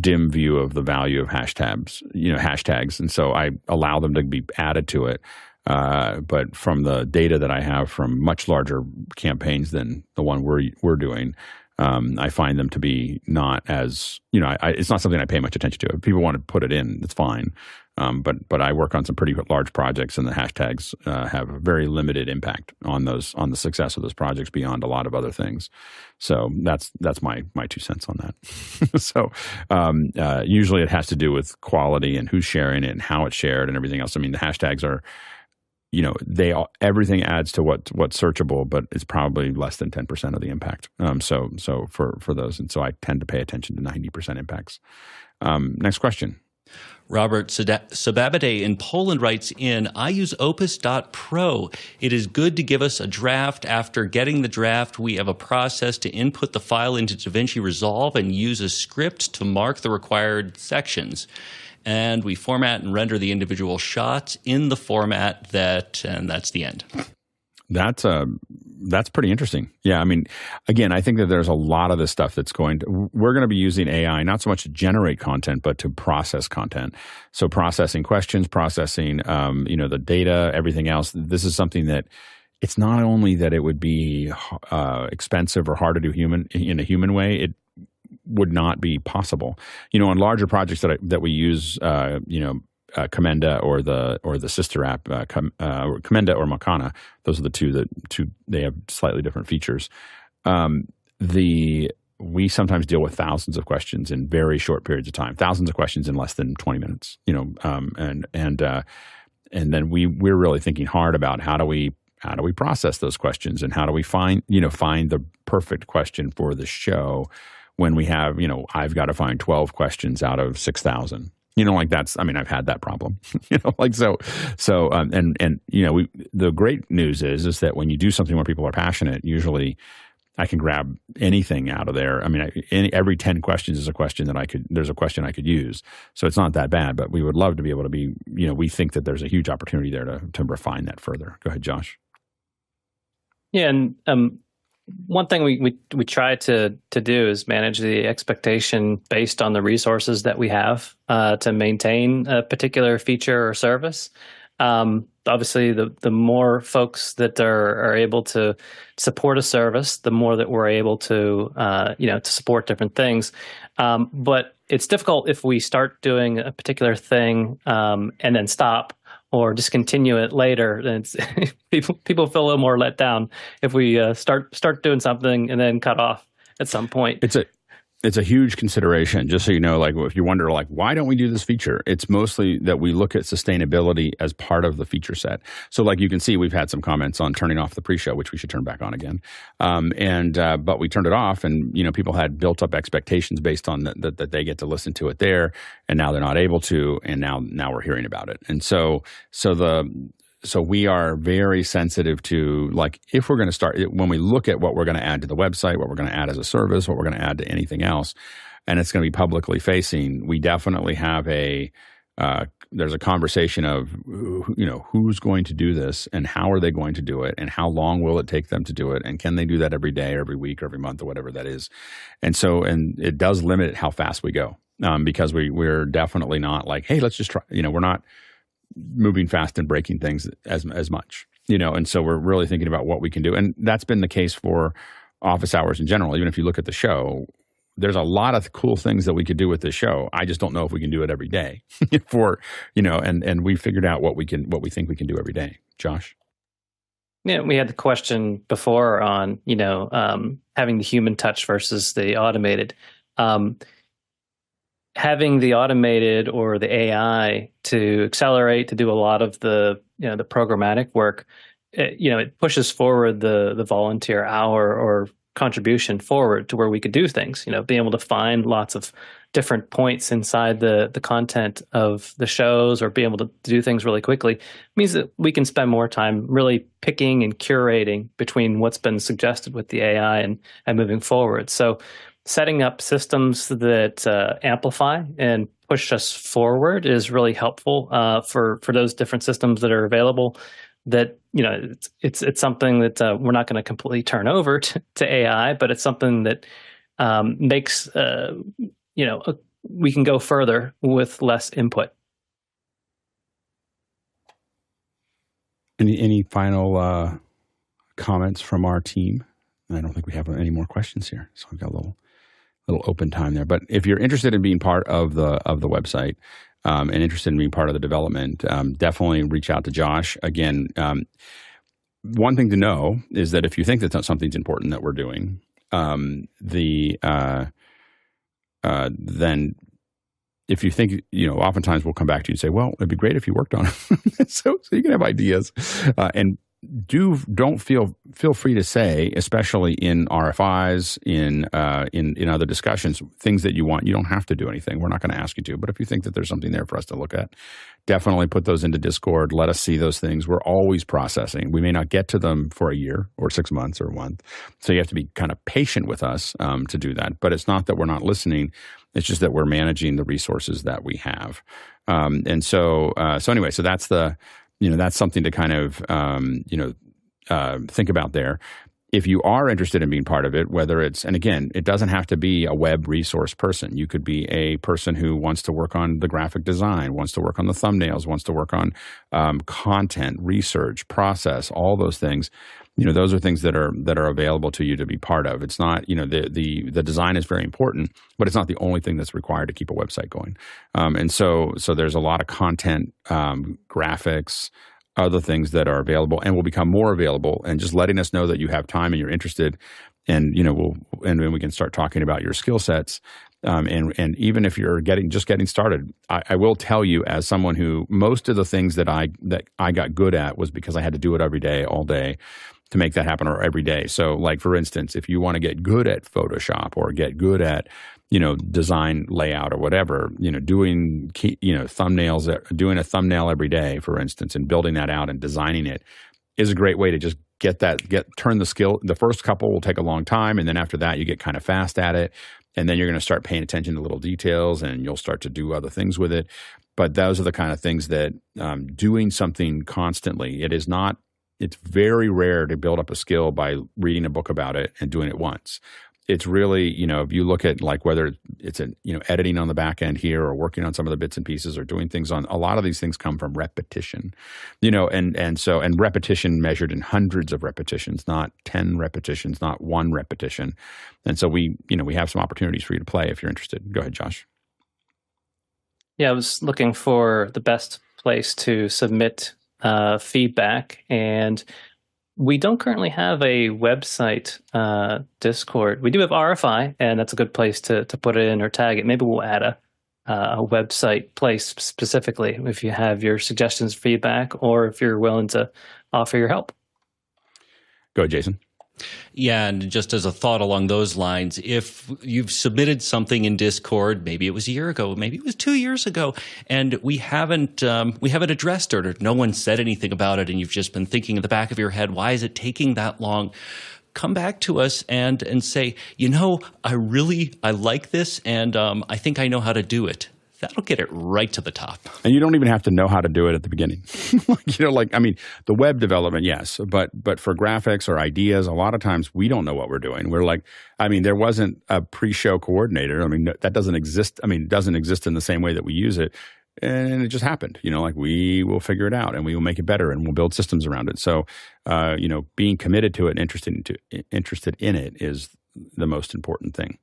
dim view of the value of hashtags. You know, hashtags, and so I allow them to be added to it. Uh, but from the data that I have from much larger campaigns than the one we're we're doing, um, I find them to be not as you know. I, it's not something I pay much attention to. If people want to put it in, it's fine. Um, but but I work on some pretty large projects, and the hashtags uh, have a very limited impact on those on the success of those projects beyond a lot of other things. So that's that's my my two cents on that. so um, uh, usually it has to do with quality and who's sharing it and how it's shared and everything else. I mean the hashtags are you know they all, everything adds to what what's searchable, but it's probably less than ten percent of the impact. Um, so so for for those, and so I tend to pay attention to ninety percent impacts. Um, next question. Robert Sababade in Poland writes in, I use Opus.pro. It is good to give us a draft. After getting the draft, we have a process to input the file into DaVinci Resolve and use a script to mark the required sections. And we format and render the individual shots in the format that, and that's the end. That's uh, that's pretty interesting. Yeah, I mean, again, I think that there's a lot of this stuff that's going to. We're going to be using AI not so much to generate content, but to process content. So processing questions, processing, um, you know, the data, everything else. This is something that it's not only that it would be uh, expensive or hard to do human in a human way. It would not be possible. You know, on larger projects that I, that we use, uh, you know, uh, Commenda or the or the sister app, uh, Com, uh, Commenda or Maucana. Those are the two that two they have slightly different features. Um, the we sometimes deal with thousands of questions in very short periods of time, thousands of questions in less than twenty minutes. You know, um, and and uh, and then we we're really thinking hard about how do we how do we process those questions and how do we find you know find the perfect question for the show when we have you know I've got to find twelve questions out of six thousand. You know like that's i mean i've had that problem you know like so so um, and and you know we the great news is is that when you do something where people are passionate usually i can grab anything out of there. I mean I, any, every 10 questions is a question that i could there's a question i could use. So it's not that bad but we would love to be able to be you know we think that there's a huge opportunity there to to refine that further. Go ahead josh. Yeah and um one thing we, we we try to to do is manage the expectation based on the resources that we have uh, to maintain a particular feature or service. Um, obviously, the the more folks that are are able to support a service, the more that we're able to uh, you know to support different things. Um, but it's difficult if we start doing a particular thing um, and then stop or discontinue it later, then people people feel a little more let down if we uh, start start doing something and then cut off at some point. It's a it's a huge consideration. Just so you know, like if you wonder, like why don't we do this feature? It's mostly that we look at sustainability as part of the feature set. So, like you can see, we've had some comments on turning off the pre-show, which we should turn back on again. Um, and uh, but we turned it off, and you know, people had built up expectations based on that, that that they get to listen to it there, and now they're not able to, and now now we're hearing about it. And so so the so we are very sensitive to like if we're going to start when we look at what we're going to add to the website what we're going to add as a service what we're going to add to anything else and it's going to be publicly facing we definitely have a uh, there's a conversation of you know who's going to do this and how are they going to do it and how long will it take them to do it and can they do that every day or every week or every month or whatever that is. And so and it does limit how fast we go um, because we we're definitely not like hey let's just try you know we're not moving fast and breaking things as as much you know and so we're really thinking about what we can do. And that's been the case for office hours in general. Even if you look at the show there's a lot of cool things that we could do with this show. I just don't know if we can do it every day for you know and and we figured out what we can what we think we can do every day. Josh? Yeah we had the question before on you know um, having the human touch versus the automated. Um, having the automated or the AI to accelerate to do a lot of the you know the programmatic work, it, you know, it pushes forward the the volunteer hour or contribution forward to where we could do things. You know, being able to find lots of different points inside the the content of the shows or be able to do things really quickly means that we can spend more time really picking and curating between what's been suggested with the AI and and moving forward. So setting up systems that uh, amplify and push us forward is really helpful uh, for for those different systems that are available. That you know, it's it's, it's something that uh, we're not going to completely turn over to, to, AI, but it's something that um, makes uh, you know a, we can go further with less input. Any any final uh, comments from our team? I don't think we have any more questions here, so I've got a little little open time there. But if you're interested in being part of the of the website um, and interested in being part of the development, um, definitely reach out to Josh. Again, um, one thing to know is that if you think that something's important that we're doing, um, the uh, uh, then if you think you know, oftentimes we'll come back to you and say, "Well, it'd be great if you worked on it." so, so you can have ideas, uh, and do don't feel feel free to say, especially in RFIs, in uh, in in other discussions, things that you want. You don't have to do anything. We're not going to ask you to, but if you think that there's something there for us to look at, definitely put those into Discord. Let us see those things. We're always processing. We may not get to them for a year or six months or a month, so you have to be kind of patient with us um, to do that. But it's not that we're not listening. It's just that we're managing the resources that we have. Um, and so, uh, so anyway, so that's the you know that's something to kind of um, you know uh, think about there if you are interested in being part of it, whether it's, and again, it doesn't have to be a web resource person. You could be a person who wants to work on the graphic design, wants to work on the thumbnails, wants to work on um, content, research, process, all those things. You know, those are things that are that are available to you to be part of. It's not, you know, the the the design is very important, but it's not the only thing that's required to keep a website going. Um, and so, so there's a lot of content, um, graphics, other things that are available and will become more available and just letting us know that you have time and you're interested and you know we'll and then we can start talking about your skill sets um, and and even if you're getting just getting started I, I, will tell you as someone who most of the things that I that I got good at was because I had to do it every day all day to make that happen or every day so like for instance if you want to get good at Photoshop or get good at you know, design layout or whatever, you know, doing, key, you know, thumbnails, doing a thumbnail every day, for instance, and building that out and designing it is a great way to just get that, get, turn the skill. The first couple will take a long time. And then after that, you get kind of fast at it. And then you're going to start paying attention to little details and you'll start to do other things with it. But those are the kind of things that um, doing something constantly, it is not it's very rare to build up a skill by reading a book about it and doing it once. It's really you know if you look at like whether it's a you know editing on the back end here or working on some of the bits and pieces or doing things on a lot of these things come from repetition you know and and so and repetition measured in hundreds of repetitions not 10 repetitions not one repetition. And so we you know we have some opportunities for you to play if you're interested. Go ahead josh. Yeah i was looking for the best place to submit uh, feedback and we don't currently have a website uh, Discord. We do have RFI, and that's a good place to to put it in or tag it. Maybe we'll add a uh, a website place specifically if you have your suggestions, feedback, or if you're willing to offer your help. Go, Jason. Yeah, and just as a thought along those lines, if you've submitted something in Discord, maybe it was a year ago, maybe it was two years ago, and we haven't um, we haven't addressed it, or no one said anything about it, and you've just been thinking in the back of your head, why is it taking that long? Come back to us and and say, you know, I really I like this, and um, I think I know how to do it that'll get it right to the top. And you don't even have to know how to do it at the beginning. Like, you know, like I mean, the web development, yes, but but for graphics or ideas, a lot of times we don't know what we're doing. We're like, I mean, there wasn't a pre-show coordinator. I mean, that doesn't exist. I mean, it doesn't exist in the same way that we use it. And it just happened, you know, like we will figure it out and we will make it better and we'll build systems around it. So, uh, you know, being committed to it and interested in, interested in it is the most important thing.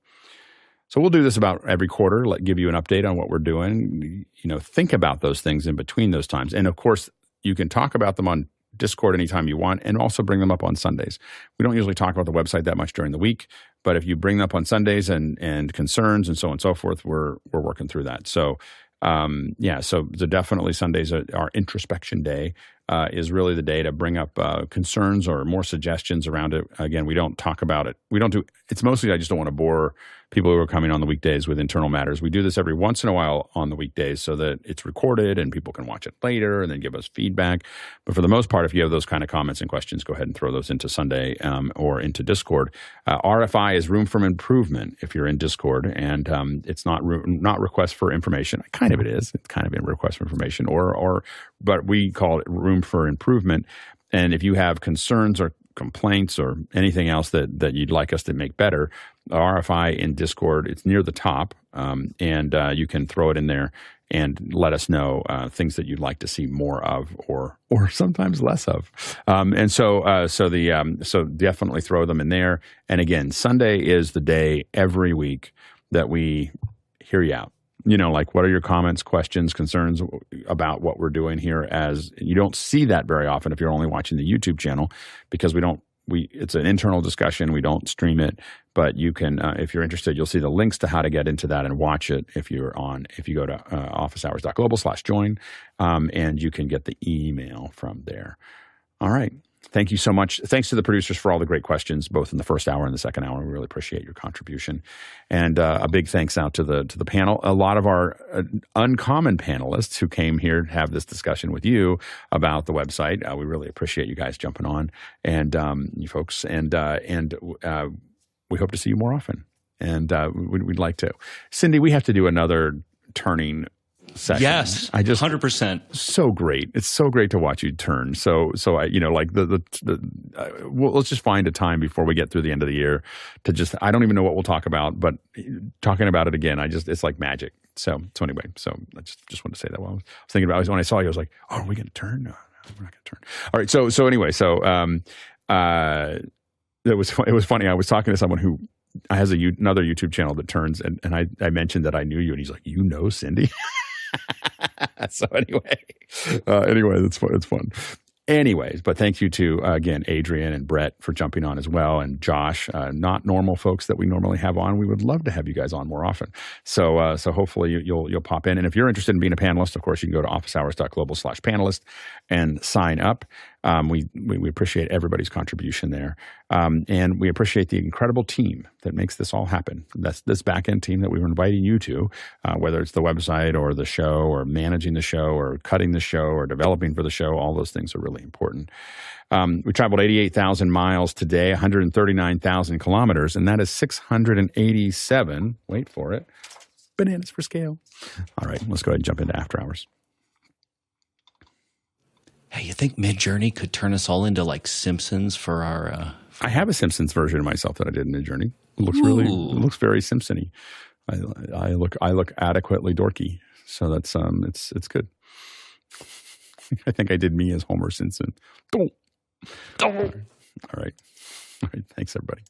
So we'll do this about every quarter, let give you an update on what we're doing. You know, think about those things in between those times. And of course, you can talk about them on Discord anytime you want and also bring them up on Sundays. We don't usually talk about the website that much during the week, but if you bring them up on Sundays and and concerns and so on and so forth, we're we're working through that. So um, yeah, so the definitely Sundays are our introspection day uh, is really the day to bring up uh, concerns or more suggestions around it. Again, we don't talk about it. We don't do. It's mostly I just don't want to bore people who are coming on the weekdays with internal matters. We do this every once in a while on the weekdays so that it's recorded and people can watch it later and then give us feedback. But for the most part, if you have those kind of comments and questions, go ahead and throw those into Sunday um, or into Discord. Uh, RFI is room for improvement if you're in Discord, and um, it's not not request for information. Kind of it is. It's kind of a request for information, or or but we call it room for improvement. And if you have concerns or complaints or anything else that, that you'd like us to make better, RFI in Discord, it's near the top, um, and uh, you can throw it in there and let us know uh, things that you'd like to see more of, or or sometimes less of. Um, and so, uh, so the um, so definitely throw them in there. And again, Sunday is the day every week that we hear you out you know, like what are your comments, questions, concerns about what we're doing here? As you don't see that very often if you're only watching the YouTube channel, because we don't. We it's an internal discussion. We don't stream it, but you can, uh, if you're interested, you'll see the links to how to get into that and watch it. If you're on, if you go to uh, officehours.global slash join, um, and you can get the email from there. All right. thank you so much. Thanks to the producers for all the great questions, both in the first hour and the second hour. We really appreciate your contribution, and uh, a big thanks out to the to the panel. A lot of our uh, uncommon panelists who came here to have this discussion with you about the website. Uh, we really appreciate you guys jumping on, and um, you folks, and uh, and uh, we hope to see you more often. And uh, we'd, we'd like to, Cindy. We have to do another turning session. Yes, I just hundred percent. so great. It's so great to watch you turn. So so I you know like the the, the uh, well, let's just find a time before we get through the end of the year to just I don't even know what we'll talk about, but talking about it again, I just it's like magic. So so anyway, so I just just wanted to say that. While I was thinking about it, when I saw you, I was like, oh, are we going to turn? No, no, we're not going to turn. All right. So so anyway, so um uh it was it was funny. I was talking to someone who has a another YouTube channel that turns, and, and I, I mentioned that I knew you, and he's like, "You know Cindy." so anyway, uh, anyway, it's fun. It's fun. Anyways, but thank you to uh, again Adrian and Brett for jumping on as well, and Josh, uh, not normal folks that we normally have on. We would love to have you guys on more often. So, uh, so hopefully you, will you'll pop in, and if you're interested in being a panelist, of course you can go to officehours.global/panelist and sign up. Um, we, we, we appreciate everybody's contribution there, um, and we appreciate the incredible team that makes this all happen. That's this back end team that we were inviting you to, uh, whether it's the website or the show or managing the show or cutting the show or developing for the show. All those things are really important. Um, we traveled 88,000 miles today, 139,000 kilometers, and that is 687. Wait for it. Bananas for scale. All right, let's go ahead and jump into after hours. Hey, you think Midjourney could turn us all into like Simpsons for our? Uh, I have a Simpsons version of myself that I did in Midjourney. It looks really, it looks very Simpsony. I, I look, I look adequately dorky, so that's um, it's it's good. I think I did me as Homer Simpson. Don't, don't. All right, all right. Thanks everybody.